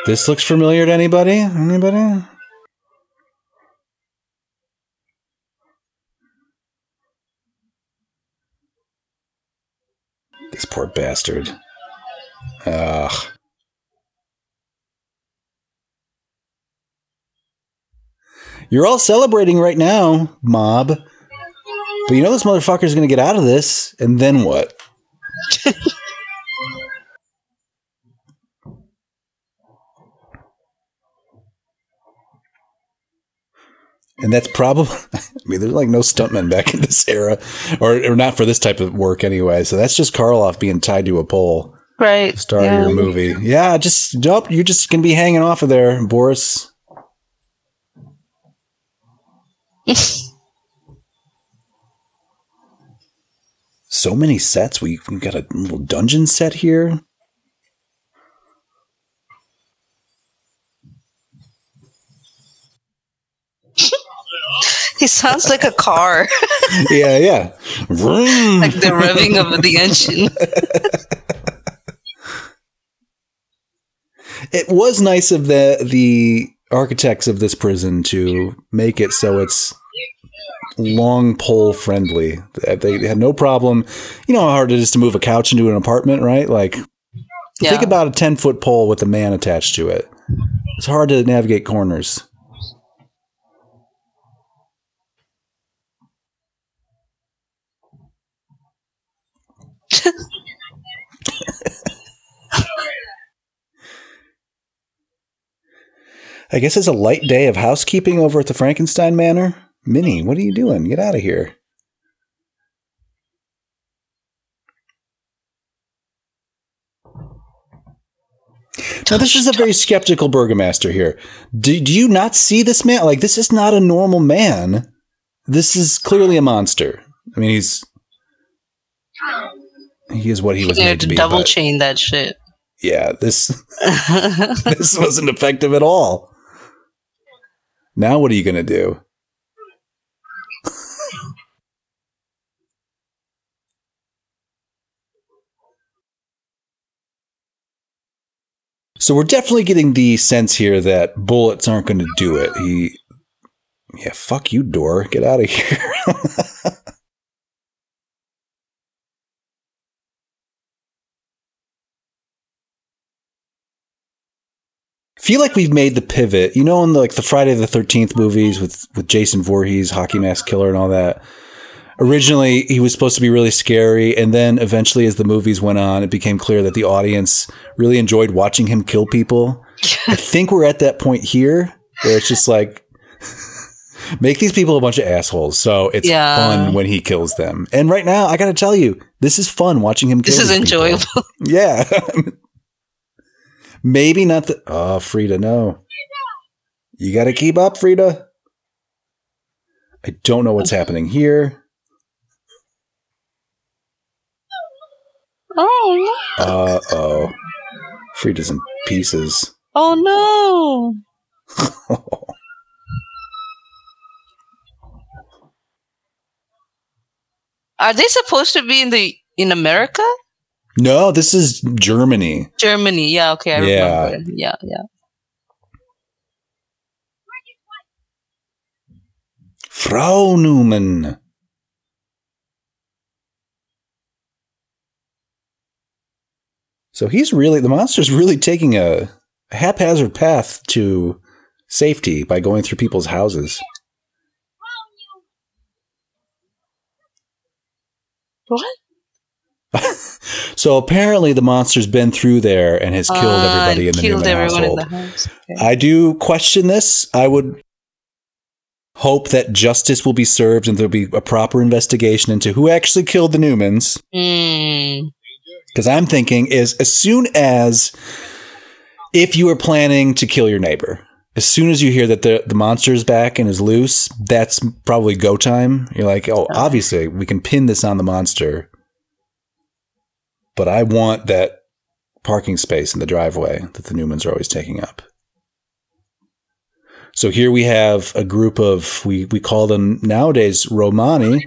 This looks familiar to anybody? Anybody? This poor bastard. Ugh. You're all celebrating right now, mob. But you know this motherfucker's gonna get out of this, and then what? and that's probably I mean, there's like no stuntmen back in this era, or, or not for this type of work anyway. So that's just Karloff being tied to a pole, Right. star yeah. of your movie. Yeah, just nope. You're just gonna be hanging off of there, Boris. so many sets. We we got a little dungeon set here. He sounds like a car, yeah, yeah. Vroom. like the revving of the engine. it was nice of the the architects of this prison to make it so it's long pole friendly. They- had no problem. You know how hard it is to move a couch into an apartment, right? Like Yeah. think about a ten foot pole with a man attached to it. It's hard to navigate corners. I guess it's a light day of housekeeping over at the Frankenstein Manor. Minnie, what are you doing? Get out of here. Now, this is a very skeptical burgomaster here. Do, do you not see this man? Like, this is not a normal man. This is clearly a monster. I mean, he's. He is what he was made to be. double chain that shit. yeah, this this wasn't effective at all. Now, what are you going to do? so we're definitely getting the sense here that bullets aren't going to do it. He, yeah, fuck you, door, get out of here. feel like we've made the pivot. You know, in the, like the Friday the Thirteenth movies with with Jason Voorhees, Hockey Mask Killer, and all that. Originally, he was supposed to be really scary, and then eventually, as the movies went on, it became clear that the audience really enjoyed watching him kill people. I think we're at that point here where it's just like make these people a bunch of assholes, so it's Yeah. fun when he kills them. And right now, I got to tell you, this is fun watching him. kill This is these people. enjoyable. Yeah. Maybe not the. Oh, Frida, no. You got to keep up, Frida. I don't know what's happening here. Oh! Uh oh. Frida's in pieces. Oh no! Are they supposed to be in the in America? No, this is Germany. Germany? Yeah. Okay, I Yeah. remember. Yeah, yeah. Frau Newman. So he's really, the monster's really taking a haphazard path to safety by going through people's houses. What? So apparently the monster's been through there and has killed Uh, everybody in the killed Newman everyone household. in the house. Okay. I do question this. I would hope that justice will be served and there'll be a proper investigation into who actually killed the Newmans. Hmm. Because I'm thinking is as soon as if you are planning to kill your neighbor, as soon as you hear that the, the monster is back and is loose, that's probably go time. You're like, oh, obviously we can pin this on the monster. But I want that parking space in the driveway that the Newmans are always taking up. So here we have a group of we we call them nowadays Romani,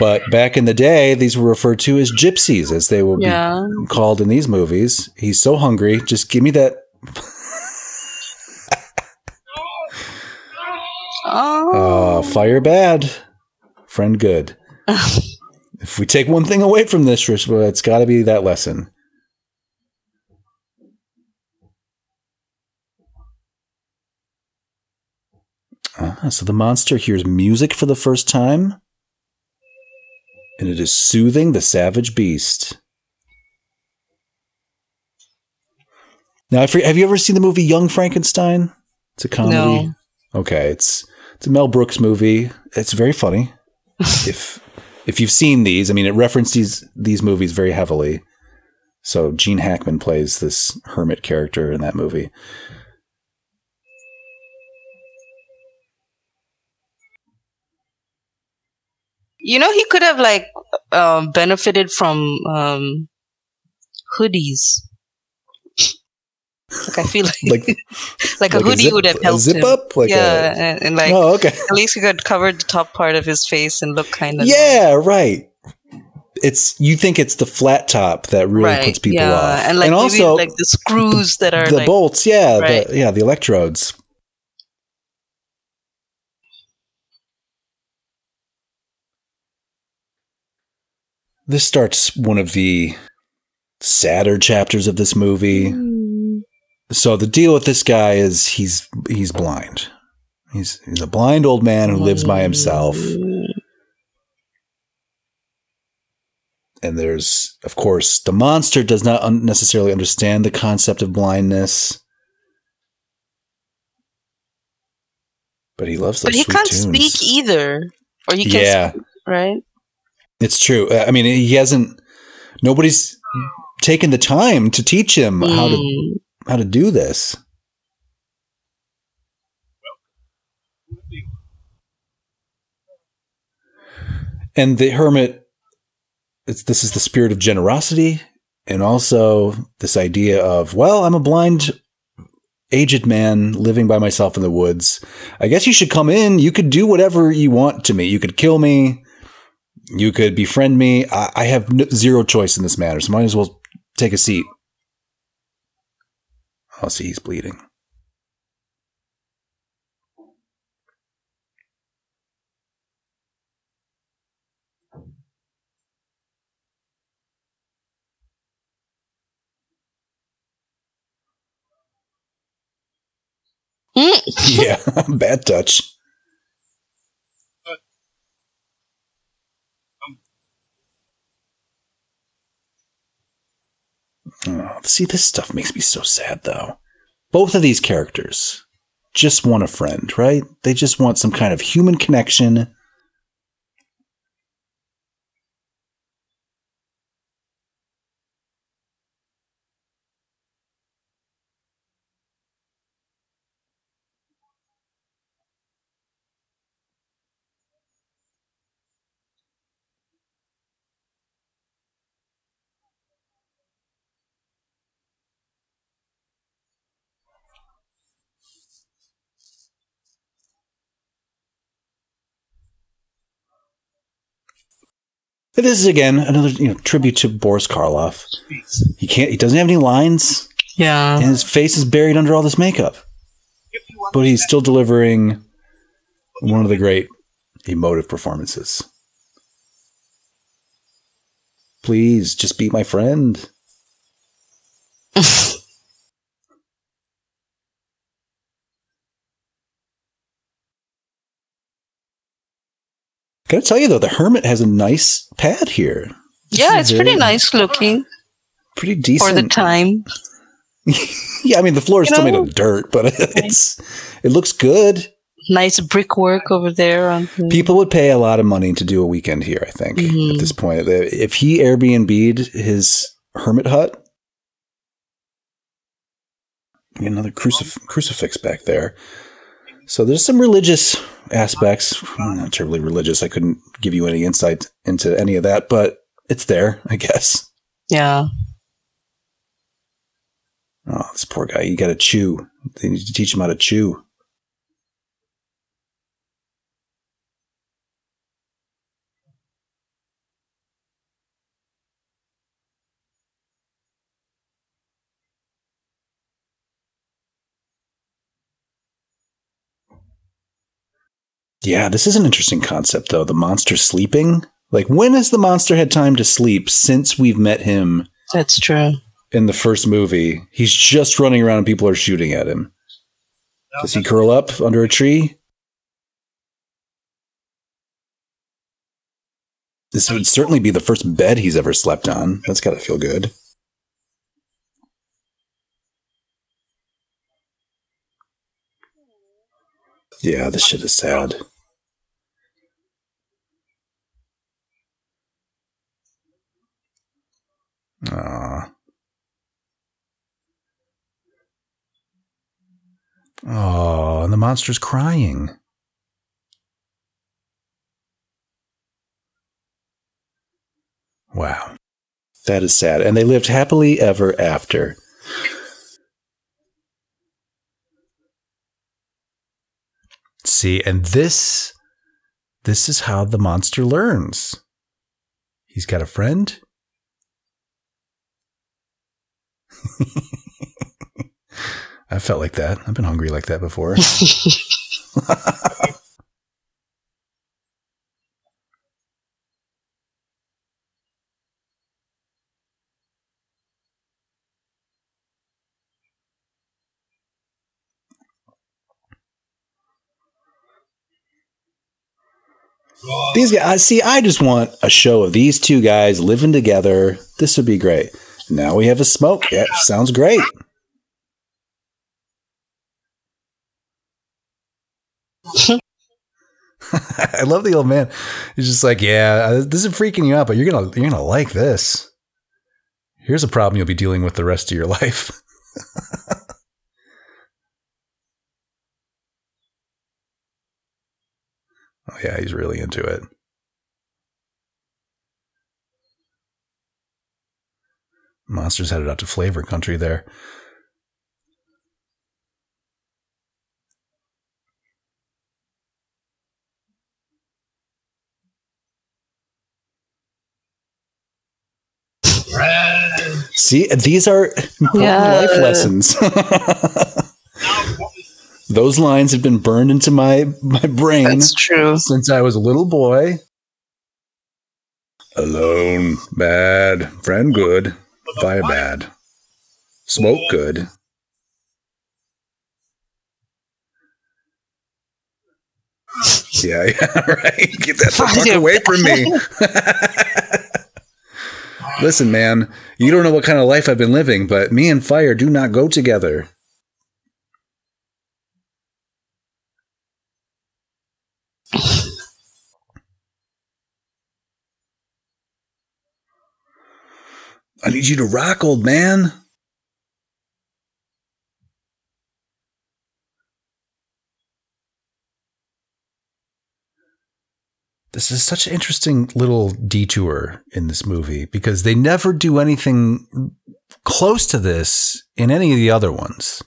but back in the day these were referred to as gypsies as they will Yeah. be called in these movies. He's so hungry, just give me that Oh. uh, fire bad, friend good. if we take one thing away from this, it's got to be that lesson. Ah, so the monster hears music for the first time, and it is soothing the savage beast. Now, forget, have you ever seen the movie Young Frankenstein? It's a comedy. No. Okay, it's it's a Mel Brooks movie. It's very funny. if if you've seen these, I mean, it referenced these these movies very heavily. So Gene Hackman plays this hermit character in that movie. You know, he could have like um, benefited from um, hoodies. Like I feel like Like like, a like a hoodie zip- would have a helped zip him. up? Like yeah, a- and, and like oh, okay. at least he could cover the top part of his face and look kind of Yeah, right. It's you think it's the flat top that really right. puts people yeah. off, and like maybe also like the screws that are the like bolts. Yeah, Right. the, yeah, the electrodes. This starts one of the sadder chapters of this movie. Hmm. So the deal with this guy is he's he's blind. He's he's a blind old man who lives by himself. And there's, of course, the monster does not un- necessarily understand the concept of blindness. But he loves those but he can't tunes. speak either, or he can't yeah, speak, right? it's true. Uh, I mean, he hasn't. Nobody's taken the time to teach him how to Mm. How to do this. And the hermit, this is the spirit of generosity, and also this idea of, well, I'm a blind, aged man living by myself in the woods. I guess you should come in. You could do whatever you want to me. You could kill me. You could befriend me. I, I have no, zero choice in this matter, so might as well take a seat. Oh, see, he's bleeding. Mm. yeah, bad touch. Oh, see, this stuff makes me so sad, though. Both of these characters just want a friend, right? They just want some kind of human connection. This is again another you know tribute to Boris Karloff. He can't. He doesn't have any lines, Yeah. and his face is buried under all this makeup. But he's still delivering one of the great emotive performances. Please, just be my friend. Gotta tell you though, the hermit has a nice pad here. Yeah, it's pretty nice looking Pretty decent for the time. yeah, I mean the floor is You still made of dirt, but it's it looks good. Nice brickwork over there. On the- People would pay a lot of money to do a weekend here. I think Mhm. at this point, if he Airbnb'd his hermit hut, another crucif- crucifix back there. So there's some religious aspects. I'm not terribly religious. I couldn't give you any insight into any of that, but it's there, I guess. yeah. Oh, this poor guy. You got to chew. They need to teach him how to chew. Yeah, this is an interesting concept, though. The monster sleeping. Like, when has the monster had time to sleep since we've met him That's true. in the first movie? He's just running around and people are shooting at him. Does he curl up under a tree? This would certainly be the first bed he's ever slept on. That's got to feel good. Yeah, this shit is sad. Aw. Oh, and the monster's crying. Wow. That is sad. And they lived happily ever after. See, and this this is how the monster learns. He's got a friend. I felt like that. I've been hungry like that before. These guys, see. I just want a show of these two guys living together. This would be great. Now we have a smoke. Yeah, sounds great. I love the old man. He's just like, yeah, this is freaking you out, but you're gonna you're gonna like this. Here's a problem you'll be dealing with the rest of your life. Oh yeah, he's really into it. Monsters headed out to flavor country there. See, these are important Yeah. life lessons. Those lines have been burned into my my brain That's true. since I was a little boy. Alone, bad. Friend, good. Fire, bad. Smoke, good. Yeah, yeah, right. Get that fuck away from me. Listen, man, you don't know what kind of life I've been living, but me and fire do not go together. I need you to rock, old man. This is such an interesting little detour in this movie because they never do anything close to this in any of the other ones.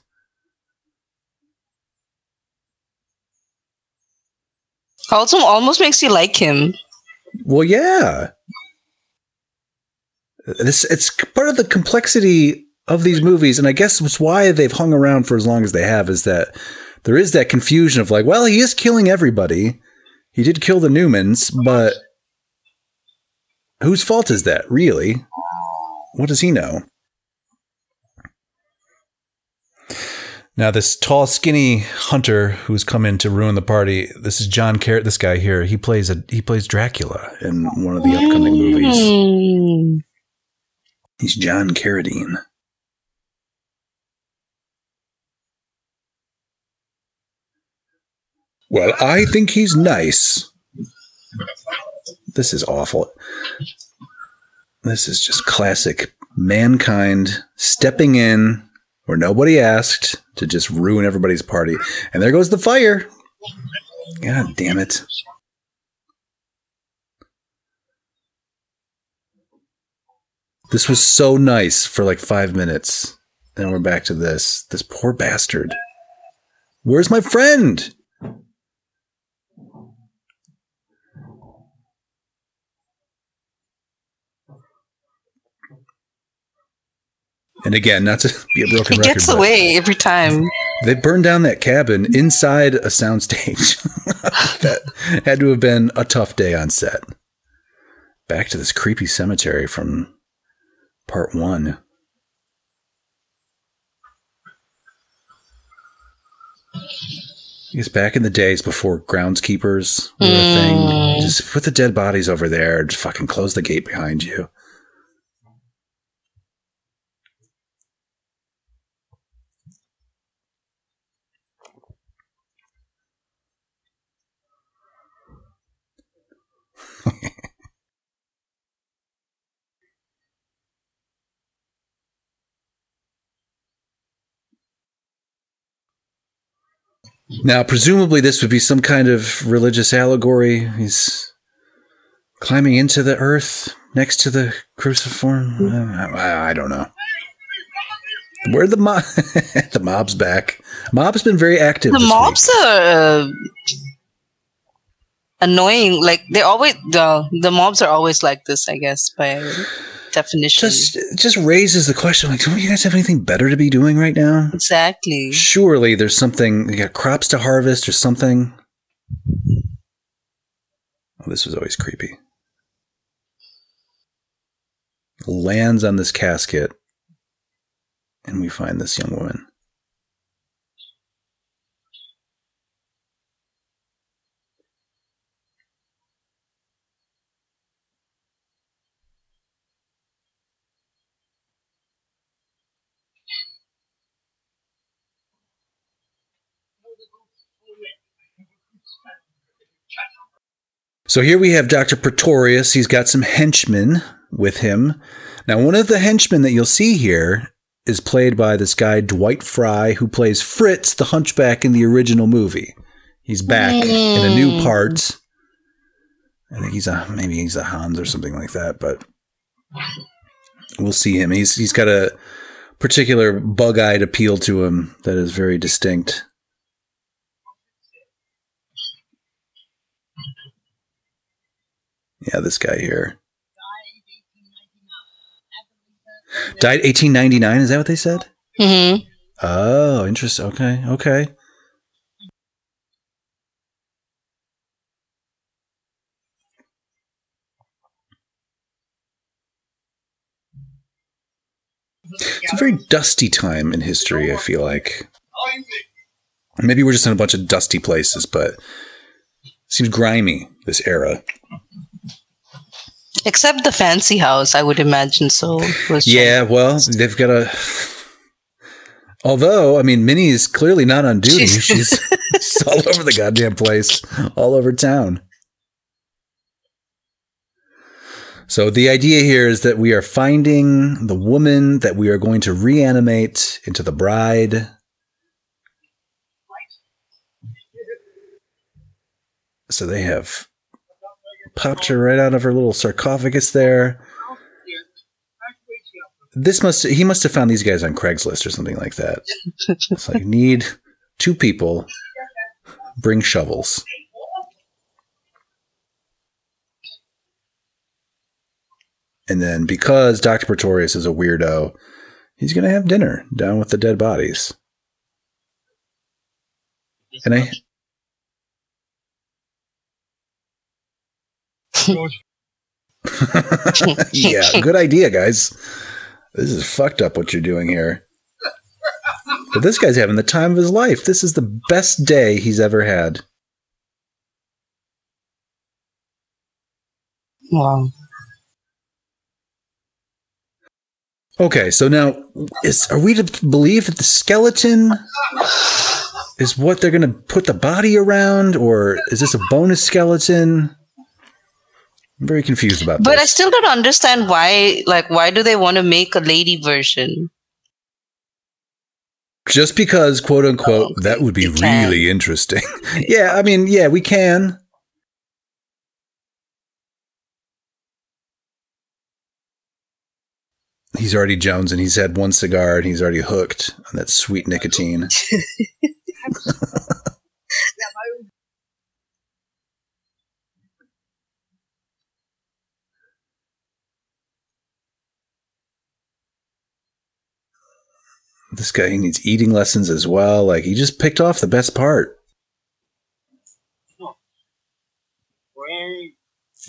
Also, almost makes you like him. Well, yeah. This it's part of the complexity of these movies, and I guess it's why they've hung around for as long as they have is that there is that confusion of like, well, he is killing everybody. He did kill the Newmans, but whose fault is that, really? What does he know? Now, this tall, skinny hunter who's come in to ruin the party. This is John Carrot. This guy here, he plays a he plays Dracula in one of the upcoming movies. He's John Carradine. Well, I think he's nice. This is awful. This is just classic mankind stepping in where nobody asked to just ruin everybody's party. And there goes the fire. God damn it. This was so nice for like five minutes. And we're back to this. This poor bastard. Where's my friend? And again, not to be a broken He record. gets away every time. They burned down that cabin inside a soundstage. that had to have been a tough day on set. Back to this creepy cemetery from part one. I guess back in the days before groundskeepers were a thing, hmm. just put the dead bodies over there and fucking close the gate behind you. Now, presumably, this would be some kind of religious allegory. He's climbing into the earth next to the cruciform. I, I don't know. Where the mob? the mob's back. Mob's been very active. The mobs week. are uh, annoying. Like they always the the mobs are always like this. I guess by definition. just just raises the question. Like, don't you guys have anything better to be doing right now? exactly. Surely there's something. You got crops to harvest or something. Oh, this was always creepy. Lands on this casket, and we find this young woman. So here we have Dr. Pretorius. He's got some henchmen with him. Now, one of the henchmen that you'll see here is played by this guy, Dwight Frye, who plays Fritz, the hunchback in the original movie. He's back in a new part. I think he's a maybe he's a Hans or something like that, but we'll see him. He's he's got a particular bug-eyed appeal to him that is very distinct. Yeah, this guy here. Died 1899, is that what they said? Mm-hmm. Oh, interesting. Okay, okay. It's a very dusty time in history, I feel like. Maybe we're just in a bunch of dusty places, but it seems grimy, this era. Except the fancy house, I would imagine so. was Yeah, well, they've got a. Although, I mean, Minnie is clearly not on duty. She's- She's, she's all over the goddamn place, all over town. So the idea here is that we are finding the woman that we are going to reanimate into the bride. So they have popped her right out of her little sarcophagus there. This must he must have found these guys on Craigslist or something like that. It's like need two people, bring shovels. And then because Dr. Pretorius is a weirdo, he's gonna have dinner down with the dead bodies. And I yeah, good idea, guys. This is fucked up what you're doing here. But this guy's having the time of his life. This is the best day he's ever had. Wow. Okay, so now is are we to believe that the skeleton is what they're going to put the body around, or is this a bonus skeleton? I'm very confused about that. But I still don't understand why. Like, why do they want to make a lady version? Just because, quote unquote, Oh, that would be really interesting. yeah, I mean, yeah, we can. He's already Jones and he's had one cigar and he's already hooked on that sweet nicotine. This guy he needs eating lessons as well. Like he just picked off the best part.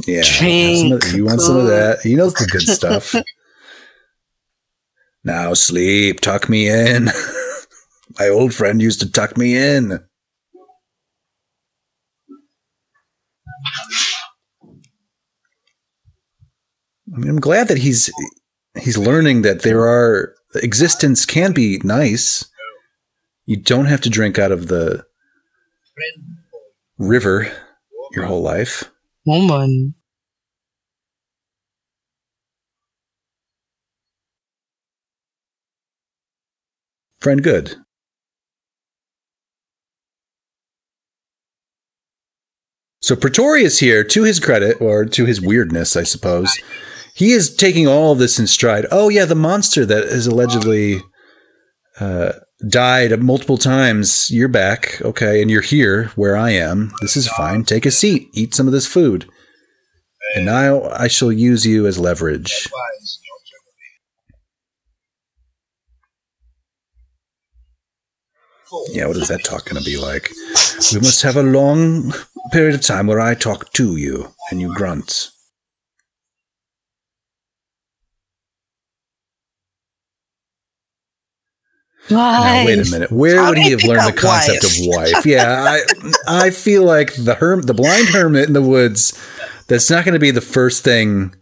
Yeah, of- you want some of that? He knows the good stuff. now sleep, tuck me in. My old friend used to tuck me in. I mean, I'm glad that he's he's learning that there are existence can be nice. You don't have to drink out of the river your whole life. Woman. Friend good. So Pretorius here, to his credit, or to his weirdness, I suppose, he is taking all of this in stride. Oh yeah, the monster that has allegedly uh, died multiple times. You're back, okay, and you're here where I am. This is fine. Take a seat. Eat some of this food, and now I shall use you as leverage. Yeah, what is that talk going to be like? We must have a long period of time where I talk to you and you grunt. Now, wait a minute. Where How would he he have learned the concept wife? of wife? Yeah, I I feel like the herm the blind hermit in the woods. That's not going to be the first thing.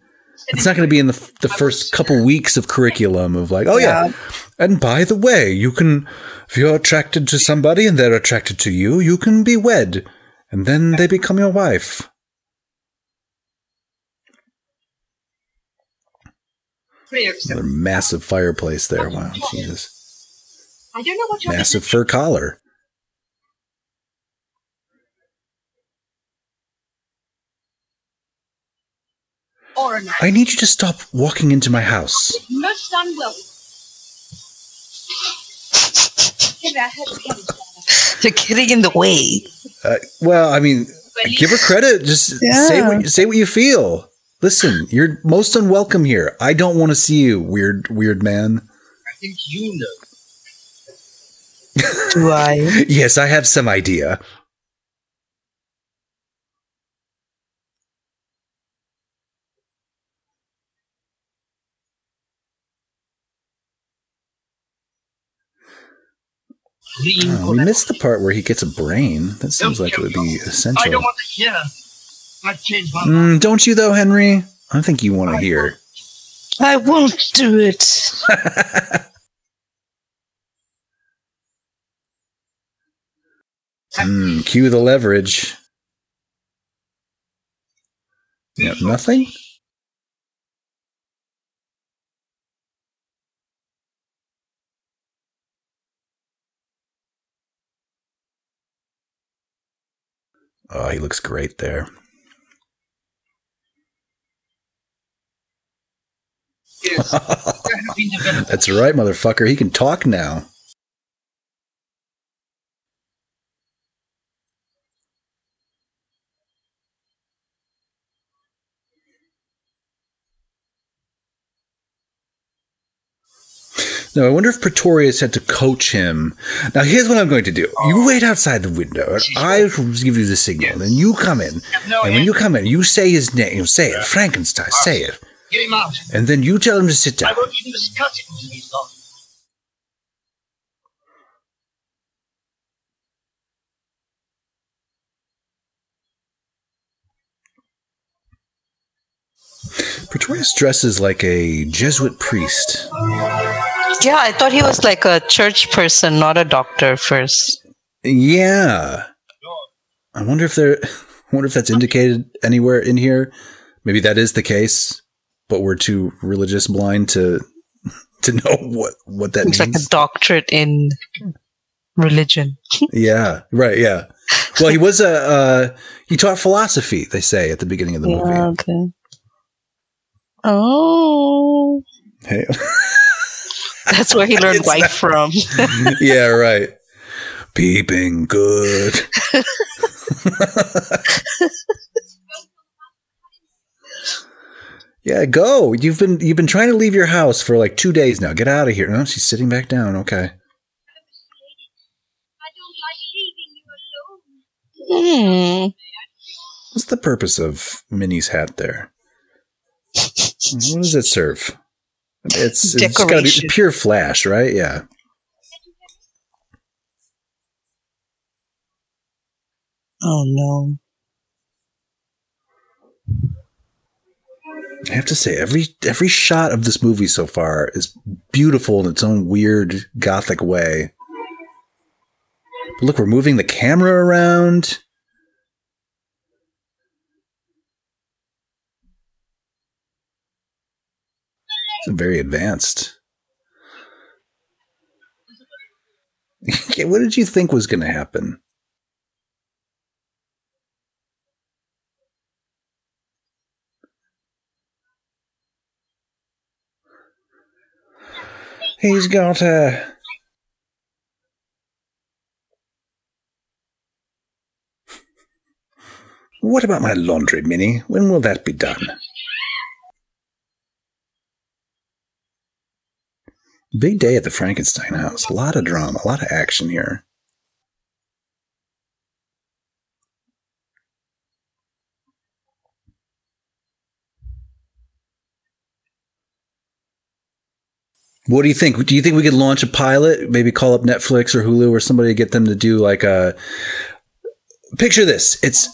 It's not going to be in the the first couple weeks of curriculum of like, oh yeah. Yeah. And by the way, you can if you're attracted to somebody and they're attracted to you, you can be wed, and then they become your wife. Another massive fireplace there. Wow, Jesus. I don't know what you're Massive fur collar. or I need you to stop walking into my house. most unwelcome. Henry, I heard the Henry You're getting in the way. Uh, well, I mean, give her credit. Just say Yeah. what say what you feel. Listen, you're most unwelcome here. I don't want to see you, weird, weird man. I think you know. Do I? Yes, I have some idea. Green Oh, we missed the part where he gets a brain. That seems like it would be I essential. don't want to hear. I've changed my Mm, don't you though, Henry? I think you want to hear. I won't do it. Mm, cue the leverage. Yep, nothing. Oh, he looks great there. Yes. There have been developments. That's right, motherfucker. He can talk now. Now, I wonder if Pretorius had to coach him. Now, here's what I'm going to do. You oh. wait outside the window. I will give you the signal. Yes. Then you come in. No, and when you come in, you say his name. Say it. Frankenstein. Say it. Get him out. And then you tell him to sit down. I won't even discuss it until he's gone. Pretorius dresses like a Jesuit priest. Yeah, I thought he was like a church person, not a doctor first. Yeah. I wonder if there I wonder if that's indicated anywhere in here. Maybe that is the case, but we're too religious blind to to know what what that It's like a doctorate in religion. yeah, right, yeah. Well, he was a uh, he taught philosophy, they say at the beginning of the movie. Okay. Oh, Hey. That's where he learned wife not- from. yeah, right. Peeping good. yeah, go. You've been you've been trying to leave your house for like two days now. Get out of here. No, she's sitting back down. Okay. I don't like leaving you alone. Hmm. What's the purpose of Minnie's hat there? what does it serve? It's, it's got to be pure flash, right? Yeah. Oh no. I have to say, every every shot of this movie so far is beautiful in its own weird gothic way. But look, we're moving the camera around. Very advanced. what did you think was going to happen? He's got a. What about my laundry, Minnie? When will that be done? Big day at the Frankenstein house. A lot of drama, a lot of action here. What do you think? Do you think we could launch a pilot? Maybe call up Netflix or Hulu or somebody to get them to do like a. Picture this. It's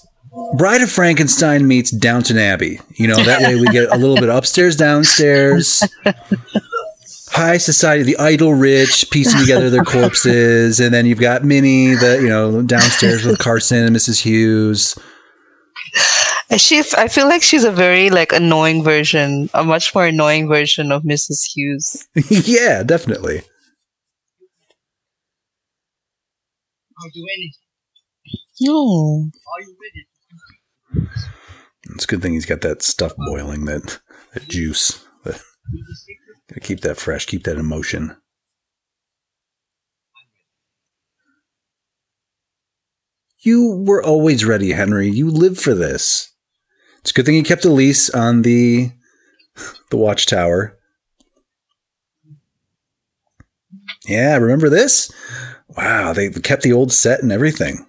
Bride of Frankenstein meets Downton Abbey. You know, that way we get a little bit upstairs, downstairs. High society, the idle rich piecing together their corpses, and then you've got Minnie, the you know downstairs with Carson and Mrs. Hughes. And She, I feel like she's a very like annoying version, a much more annoying version of Mrs. Hughes. yeah, definitely. I'll do anything. No. Are you ready? It's a good thing he's got that stuff boiling, that that juice. Gotta keep that fresh, keep that emotion. You were always ready, Henry. You live for this. It's a good thing you kept a lease on the the watchtower. Yeah, remember this? Wow, they kept the old set and everything.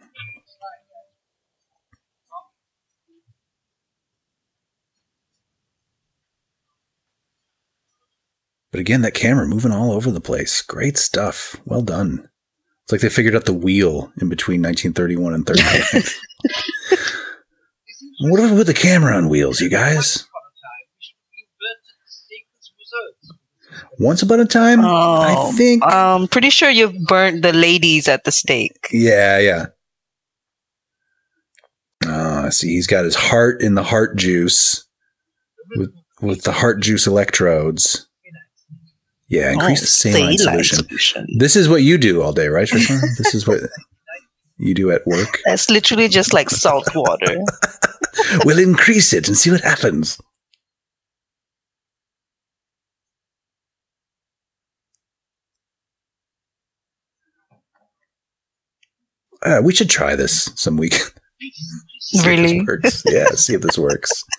But again, that camera moving all over the place. Great stuff. Well done. It's like they figured out the wheel in between 1931 and 35. what if we put the camera on wheels, you guys? Once upon a time, I Oh, think. I'm pretty sure you've burnt the ladies at the stake. Yeah, yeah. Ah, I see. He's got his heart in the heart juice with, with the heart juice electrodes. Yeah, increase Oh, the saline saline solution. solution. This is what you do all day, right, Trisha? this is what you do at work. That's literally just like salt water. we'll increase it and see what happens. Uh, we should try this some week. See if Really? works. Yeah, see if this works.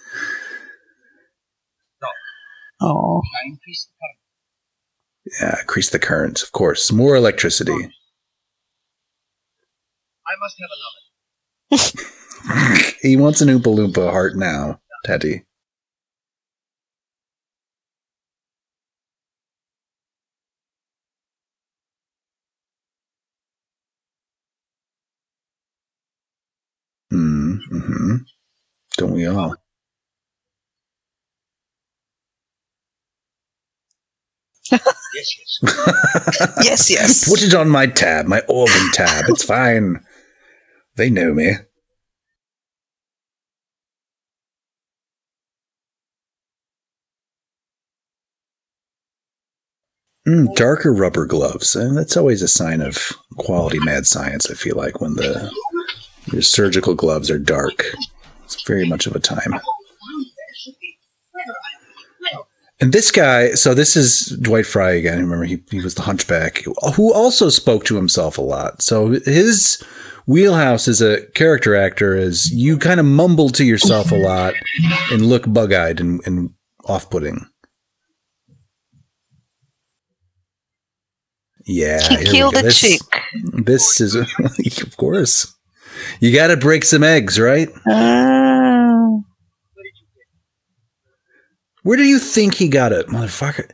Oh, I increase the current. Yeah, increase the current, of course. More electricity. I must have another. he wants an Oompa Loompa heart now, Teddy. Mm, hmm Don't we all? Yes, yes. Yes, yes. Put it on my tab, my organ tab. It's fine. They know me. Mm, darker rubber gloves. And that's always a sign of quality mad science, I feel like, when the your surgical gloves are dark. It's very much of a time. And this guy, so this is Dwight Frye again. Remember, he, he was the hunchback who also spoke to himself a lot. So his wheelhouse as a character actor is you kind of mumble to yourself a lot and look bug eyed and, and off putting. Yeah. He here killed go. a This- chick. This is, of course. You got to break some eggs, right? Ah. Where do you think he got it, motherfucker?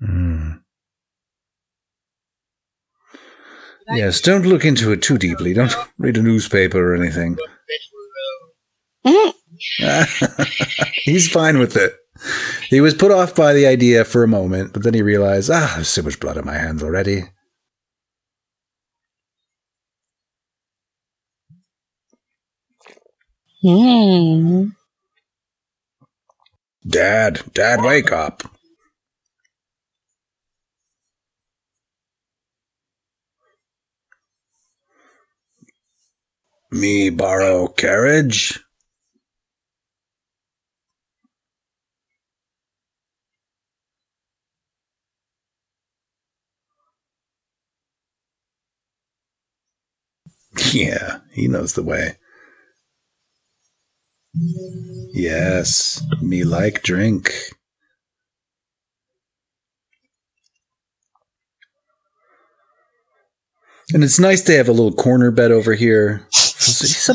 Hmm. Yes, don't look into it too deeply. Don't read a newspaper or anything. He's fine with it. He was put off by the idea for a moment, but then he realized, ah, there's so much blood on my hands already. Hmm. Dad, Dad, wake up. Me borrow carriage? Yeah, he knows the way. Yes, me like drink. And it's nice to have a little corner bed over here.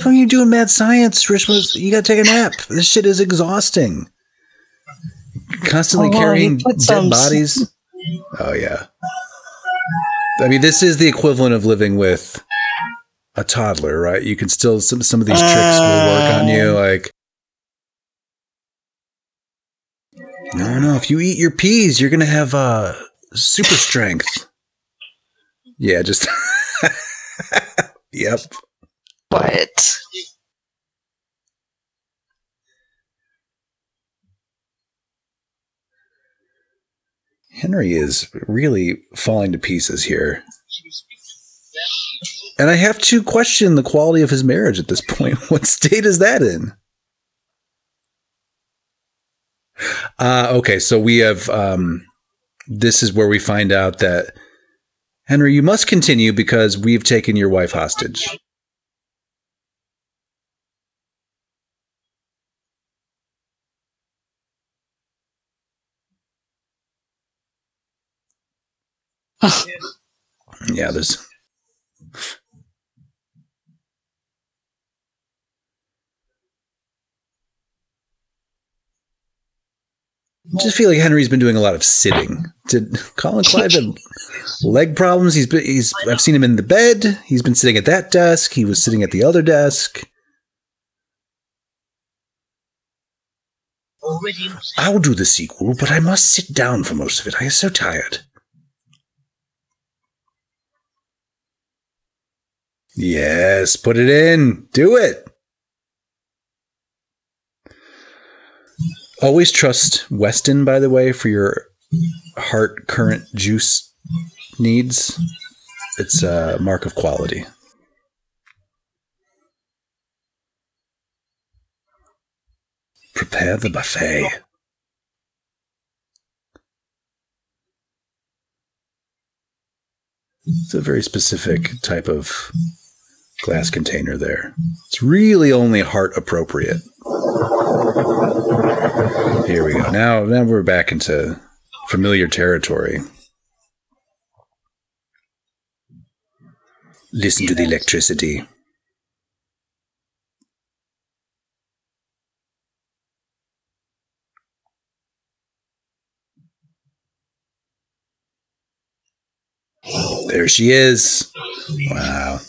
When you're doing mad science, Shrishma, you gotta take a nap. This shit is exhausting. Constantly Oh, carrying dead some- bodies. Oh yeah. I mean, this is the equivalent of living with a toddler, right? You can still some some of these tricks will work on you, like. No, no. If you eat your peas, you're gonna have uh, super strength. Yeah, just. yep. What? Henry is really falling to pieces here. And I have to question the quality of his marriage at this point. What state is that in? Uh, okay, so we have. Um, this is where we find out that Henry, you must continue because we've taken your wife hostage. Yeah, there's. Just feel like Henry's been doing a lot of sitting. Did Colin Clive have leg problems? He's been, he's I've seen him in the bed. He's been sitting at that desk. He was sitting at the other desk. I'll do the sequel, but I must sit down for most of it. I am so tired. Yes, put it in. Do it. Always trust Weston, by the way, for your heart current juice needs. It's a mark of quality. Prepare the buffet. It's a very specific type of glass container there. It's really only heart appropriate. Here we go. Now now we're back into familiar territory. Listen to the electricity. There she is. Wow.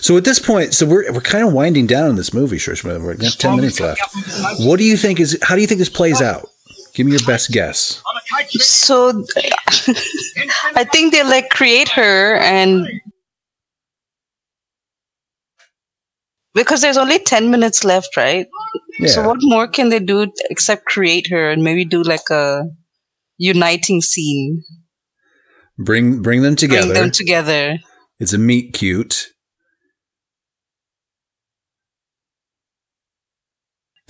So at this point, so we're we're kind of winding down in this movie, Shrishma. We're got ten minutes left. What do you think is? How do you think this plays out? Give me your best guess. On a kite today. So I think they like create her and because there's only 10 minutes left, right? Yeah. So what more can they do except create her and maybe do like a uniting scene? bring bring them together. Bring them together. it's a meet cute.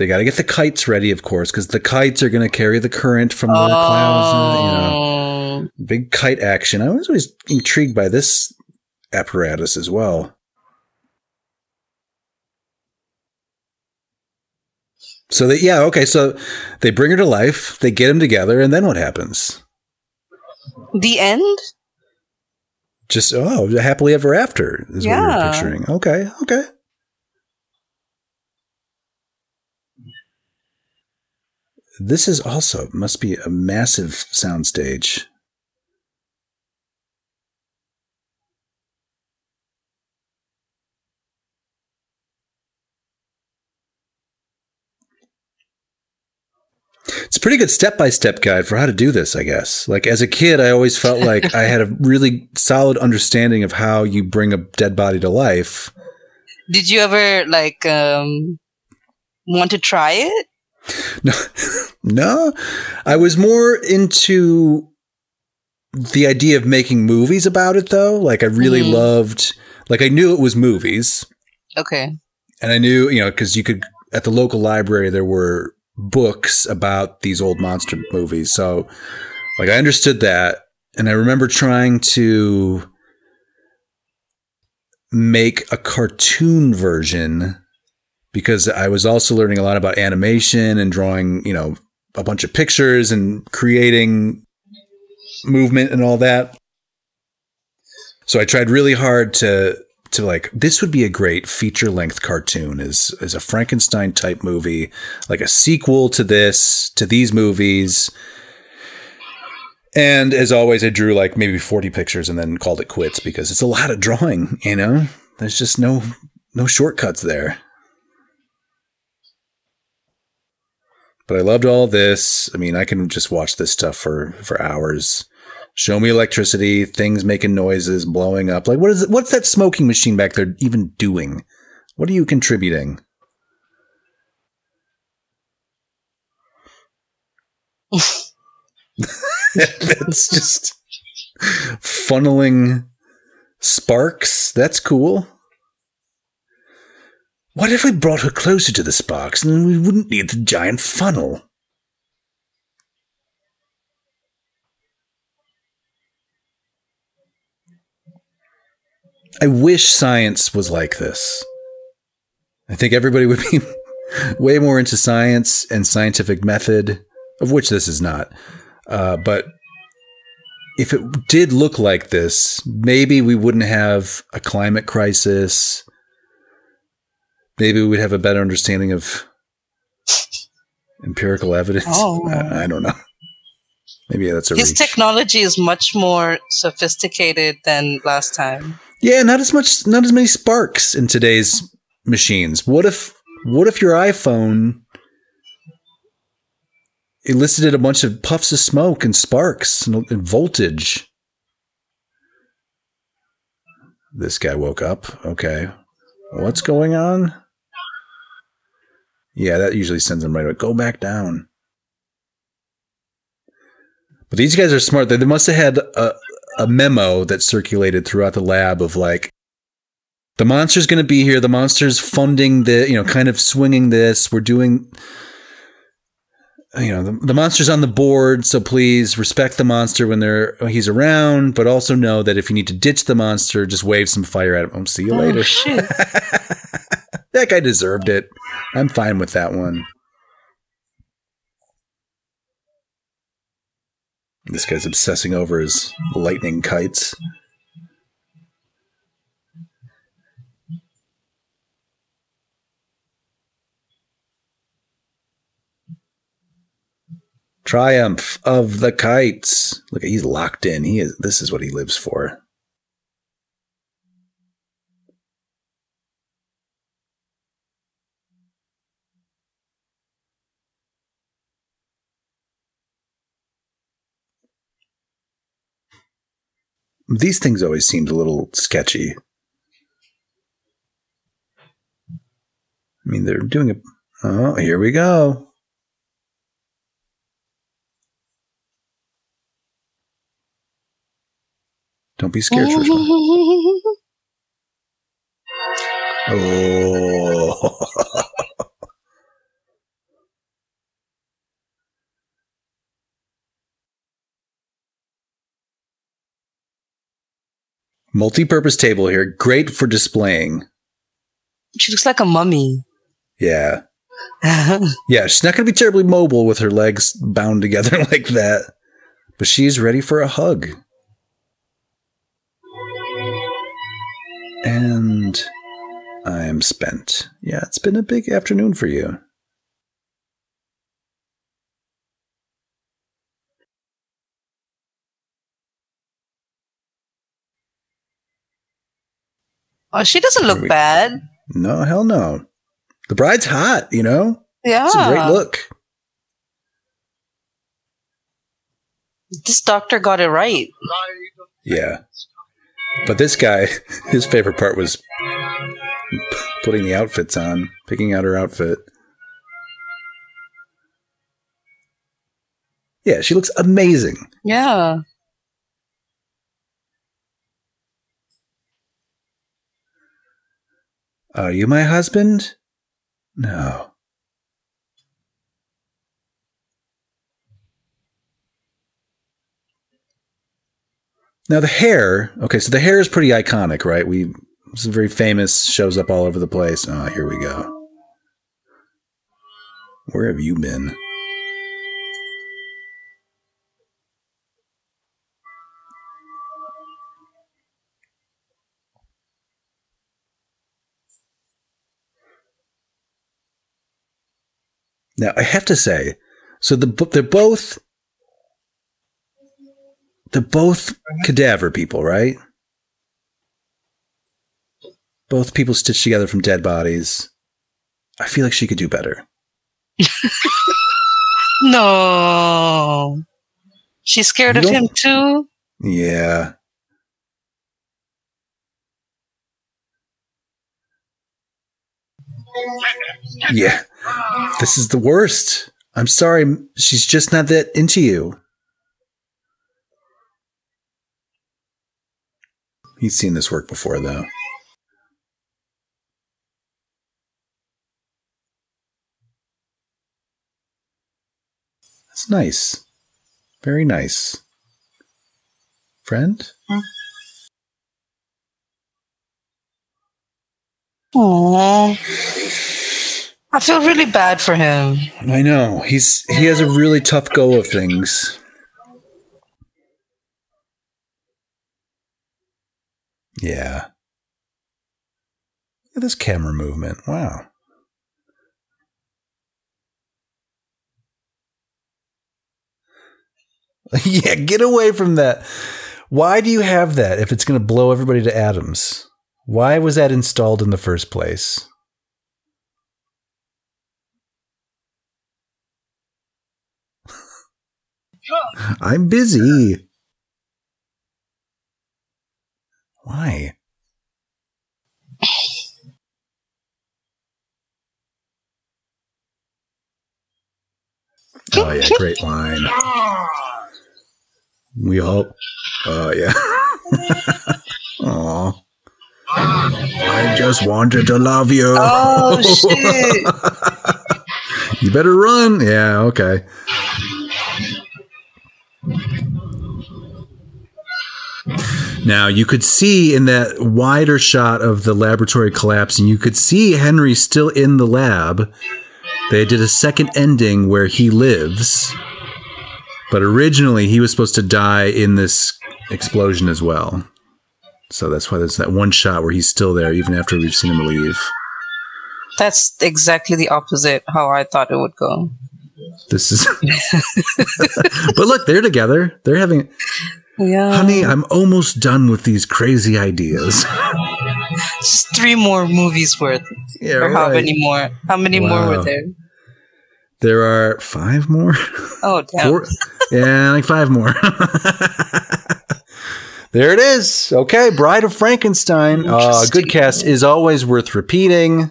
They got to get the kites ready, of course, because the kites are going to carry the current from the clouds. uh, You know, Oh. big kite action. I was always intrigued by this apparatus as well. So that yeah, okay, so they bring her to life, they get them together, and then what happens? The end? Just oh, happily ever after is what you're picturing. Okay, okay. This is also must be a massive soundstage. It's a pretty good step by step guide for how to do this, I guess. Like as a kid, I always felt like I had a really solid understanding of how you bring a dead body to life. Did you ever like um want to try it? No, no, I was more into the idea of making movies about it, though. Like I really Mhm. loved, like I knew it was movies, Okay. and I knew, you know, because you could at the local library there were books about these old monster movies, so like I understood that, and I remember trying to make a cartoon version because I was also learning a lot about animation and drawing, you know, a bunch of pictures and creating movement and all that. So I tried really hard to to like this would be a great feature length cartoon is is a Frankenstein type movie, like a sequel to this to these movies. And as always, I drew like maybe 40 pictures and then called it quits because it's a lot of drawing, you know? There's just no no shortcuts there. But I loved all this. I mean, I can just watch this stuff for for hours. Show me electricity, things making noises, blowing up. Like what is it? What's that smoking machine back there even doing? What are you contributing? That's just funneling sparks. That's cool. What if we brought her closer to the sparks and we wouldn't need the giant funnel? I wish science was like this. I think everybody would be way more into science and scientific method, of which this is not. Uh, but if it did look like this, maybe we wouldn't have a climate crisis. Maybe we'd have a better understanding of empirical evidence. Oh. I, I don't know. Maybe that's a His reach. technology is much more sophisticated than last time. Yeah, not as much, not as many sparks in today's machines. What if, what if your iPhone elicited a bunch of puffs of smoke and sparks and, and voltage? This guy woke up. Okay, what's going on? Yeah, that usually sends them right away. Go back down. But these guys are smart. They, must have had a, a memo that circulated throughout the lab of like, the monster's going to be here. The monster's funding the, you know, kind of swinging this. We're doing, you know, the, the monster's on the board. So please respect the monster when they're he's around, but also know that if you need to ditch the monster, just wave some fire at him. See you oh, later. Oh, shit. that guy deserved it. I'm fine with that one. This guy's obsessing over his lightning kites. Triumph of the kites. Look, he's locked in. He is. This is what he lives for. These things always seemed a little sketchy. I mean, they're doing a. Oh, here we go. Don't be scared, Shrishma. Oh. Multi-purpose table here, great for displaying. she looks like a mummy. Yeah. Yeah, she's not going to be terribly mobile with her legs bound together like that, but she's ready for a hug. And I'm spent. Yeah, it's been a big afternoon for you. Oh, she doesn't look we- bad. No, hell no. The bride's hot, you know? Yeah. It's a great look. This doctor got it right. Yeah. But this guy, his favorite part was putting the outfits on, picking out her outfit. Yeah, she looks amazing. Yeah. Are you my husband? No. Now the hair, okay, so the hair is pretty iconic, right? We it's very famous, shows up all over the place. Oh, here we go. Where have you been? Now I have to say, so the they're both they're both mm-hmm. cadaver people, right? Both people stitched together from dead bodies. I feel like she could do better. No. She's scared You of him too. Yeah. Yeah. This is the worst. I'm sorry. She's just not that into you. He's seen this work before, though. That's nice. Very nice. Friend? Hmm? Aww. I feel really bad for him. I know. He's he has a really tough go of things. Yeah. Look at this camera movement. Wow. yeah, get away from that. Why do you have that if it's going to blow everybody to atoms? Why was that installed in the first place? I'm busy. Why? Oh yeah, great line. We all Oh yeah. Aw. I just wanted to love you. Oh, shit. you better run. Yeah, okay. Now you could see in that wider shot of the laboratory collapsing, you could see Henry still in the lab. They did a second ending where he lives, but originally he was supposed to die in this explosion as well. So that's why there's that one shot where he's still there even after we've seen him leave. That's exactly the opposite how I thought it would go. This is, but look, they're together. They're having, Yeah. honey. I'm almost done with these crazy ideas. Just three more movies worth. yeah, or how many more? How many more were there? There are five more. Oh, damn. Four, yeah, like five more. There it is. Okay, Bride of Frankenstein. Uh, a good cast is always worth repeating.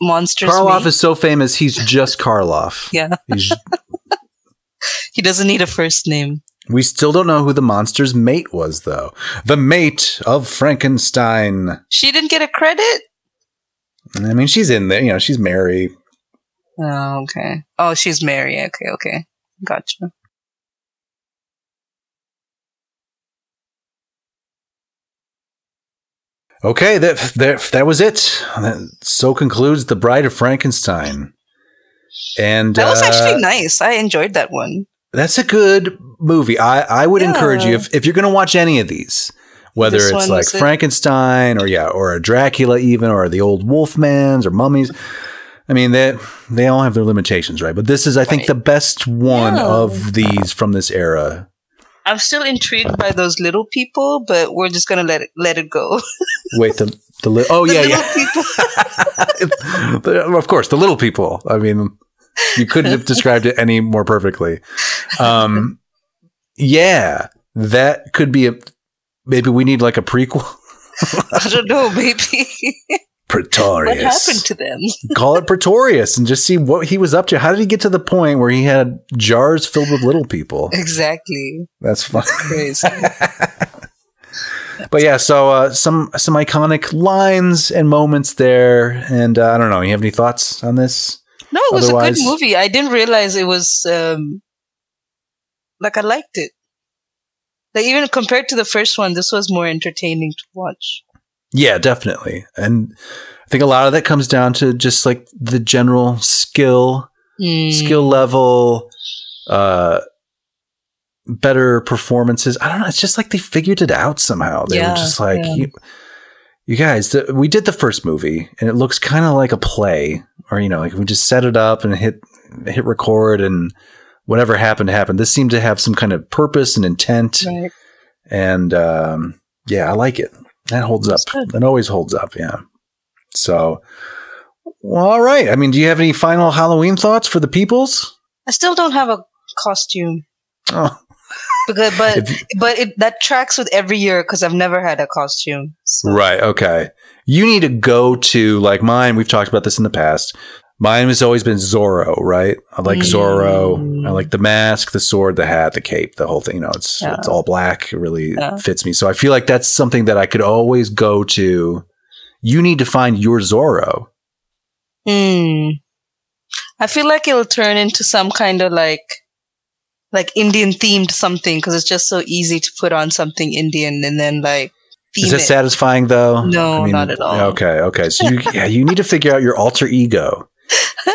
Monsters. Karloff Me. is so famous, he's just Karloff. yeah. He doesn't need a first name. we still don't know who the monster's mate was, though. The mate of Frankenstein. She didn't get a credit. I mean, she's in there. You know, she's Mary. Oh, okay. Oh, she's Mary. Okay, okay. Gotcha. Okay, that that that was it. So concludes the Bride of Frankenstein. And That was uh, actually nice. I enjoyed that one. that's a good movie. I I would Yeah. encourage you if if you're going to watch any of these, whether This it's like was it. Frankenstein or yeah, or a Dracula even, or the old Wolfmans or mummies. I mean, they they all have their limitations, right? But this is, I think, Right. the best one Yeah. of these from this era. I'm still intrigued by those little people, but we're just gonna let it let it go. Wait, the the li- oh The yeah yeah. The- of course, the little people. I mean, you couldn't have described it any more perfectly. Um, yeah, that could be a. Maybe we need like a prequel. I don't know, maybe. Pretorius. what happened to them? Call it Pretorius and just see what he was up to. How did he get to the point where he had jars filled with little people? exactly. That's fun. Crazy. But yeah, so uh, some some iconic lines and moments there, and uh, I don't know. You have any thoughts on this? No, it was a good movie. I didn't realize it was um like I liked it. Like even compared to the first one, this was more entertaining to watch. Yeah, definitely. And I think a lot of that comes down to just like the general skill, Mm. skill level, uh better performances. I don't know, it's just like they figured it out somehow. They Yeah, were just like yeah. you, you guys, th- we did the first movie and it looks kind of like a play or you know, like we just set it up and hit hit record and whatever happened happened. This seemed to have some kind of purpose and intent Right. and um, yeah, I like it. That holds up. That's good. That always holds up. Yeah. So, well, all right. I mean, do you have any final Halloween thoughts for the peoples? I still don't have a costume. Oh, Because, but if- but it that tracks with every year because I've never had a costume. So. right. Okay. You need to go to like mine. We've talked about this in the past. Mine has always been Zorro, right? I like Zorro. I like the mask, the sword, the hat, the cape, the whole thing. You know, it's Yeah. it's all black. It really Yeah. fits me. So I feel like that's something that I could always go to. You need to find your Zorro. Hmm. I feel like it'll turn into some kind of like like Indian themed something because it's just so easy to put on something Indian and then like Is it it. satisfying though? No, not at all. Okay, okay. So you, yeah, you need to figure out your alter ego.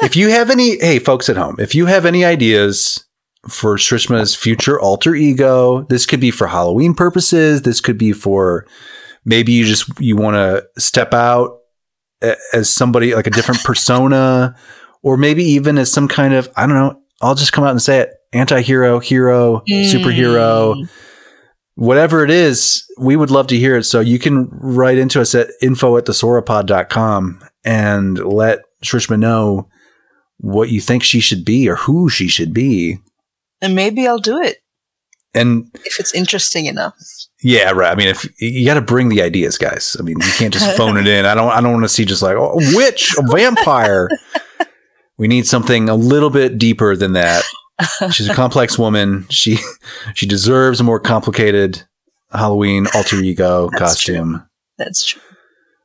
If you have any, hey, folks at home, if you have any ideas for Shrishma's future alter ego, this could be for Halloween purposes. This could be for maybe you just you want to step out as somebody like a different persona, or maybe even as some kind of I don't know. I'll just come out and say it: anti-hero, hero, superhero Mm. whatever it is, we would love to hear it. So you can write into us at info at thesauropod.com and let Shrishma know what you think she should be or who she should be. And maybe I'll do it And if it's interesting enough. yeah, right. I mean, if you got to bring the ideas, guys. I mean, you can't just phone it in. I don't. I don't want to see just like oh, a witch, a vampire. we need something a little bit deeper than that. She's a complex woman. She she deserves a more complicated Halloween alter ego That's costume. That's true.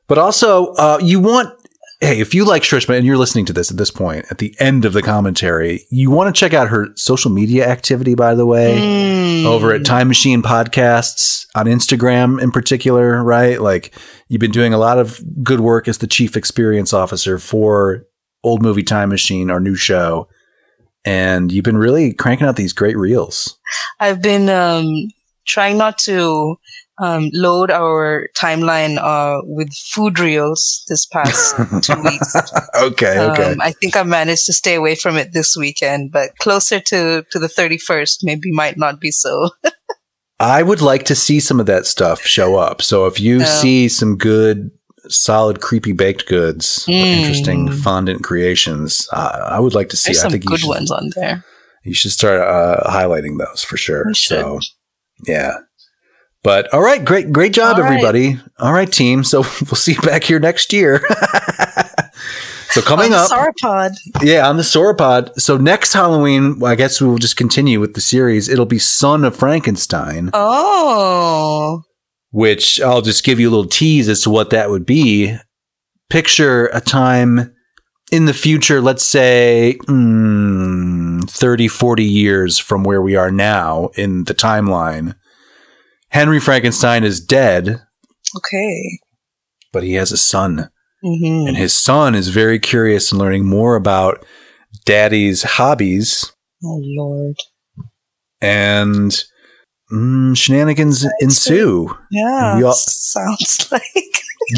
But also, uh, you want, hey, if you like Shrishma and you're listening to this at this point, at the end of the commentary, you want to check out her social media activity, by the way, Mm. over at Time Machine Podcasts on Instagram in particular, right? Like, you've been doing a lot of good work as the chief experience officer for Old Movie Time Machine, our new show. And you've been really cranking out these great reels. I've been um, trying not to um, load our timeline uh, with food reels this past two weeks. okay, okay. Um, I think I managed to stay away from it this weekend, but closer to, to the 31st, maybe might not be so. I would like to see some of that stuff show up. So if you Yeah. see some good, solid, creepy baked goods, or Mm. interesting fondant creations, uh, I would like to see. There's I think you good should, ones on there. You should start uh, highlighting those for sure. So, yeah. But all right, great, great job, All right. everybody. All right, team. So we'll see you back here next year. so coming up, Sauropod. yeah, on the Sauropod. So next Halloween, I guess we will just continue with the series. It'll be Son of Frankenstein, Oh. which I'll just give you a little tease as to what that would be. Picture a time in the future, let's say mm, 30, 40 years from where we are now in the timeline. Henry Frankenstein is dead, Okay. but he has a son. hmm And his son is very curious in learning more about daddy's hobbies Oh Lord. and mm, shenanigans ensue. Yeah. All- sounds like.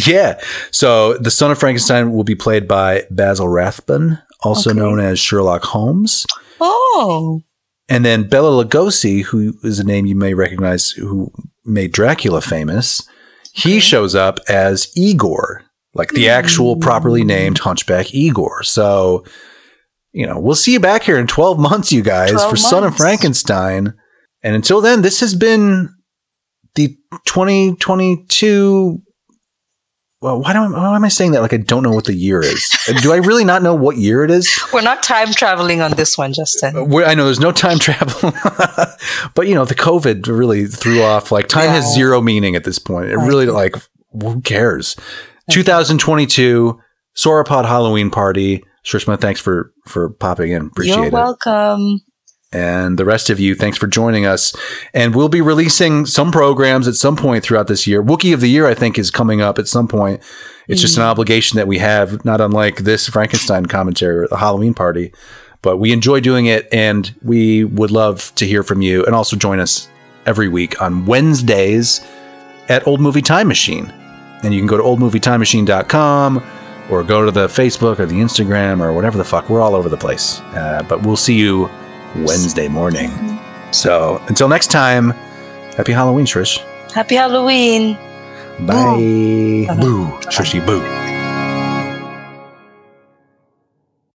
Yeah. So the son of Frankenstein will be played by Basil Rathbone, also Okay. known as Sherlock Holmes. Oh. And then Bela Lugosi, who is a name you may recognize, who made Dracula famous, he Okay. shows up as Igor, like the actual hmm. properly named Hunchback Igor. So, you know, we'll see you back here in 12 months, you guys, 12 for Son of. Frankenstein. And until then, this has been the 2022. Well, why, don't, why am I saying that like I don't know what the year is? Uh, do I really not know what year it is? We're not time traveling on this one, Justin. Uh, Where- I know there's no time travel, but you know the COVID really threw off. Like time has zero meaning at this point. It Right. really like who cares? 2022 Sauropod Halloween party. Shrishma, thanks for for popping in. Appreciate You're it. welcome. And the rest of you, thanks for joining us. And we'll be releasing some programs at some point throughout this year. Wookie of the Year, I think, is coming up at some point. It's just an obligation that we have, not unlike this Frankenstein commentary or the Halloween party. But we enjoy doing it, and we would love to hear from you. And also join us every week on Wednesdays at Old Movie Time Machine. And you can go to oldmovietimemachine.com or go to the Facebook or the Instagram or whatever the fuck. We're all over the place. Uh, but we'll see you Wednesday morning. So until next time, happy Halloween, Trish. Happy Halloween. Bye. Boo. Trishy, boo.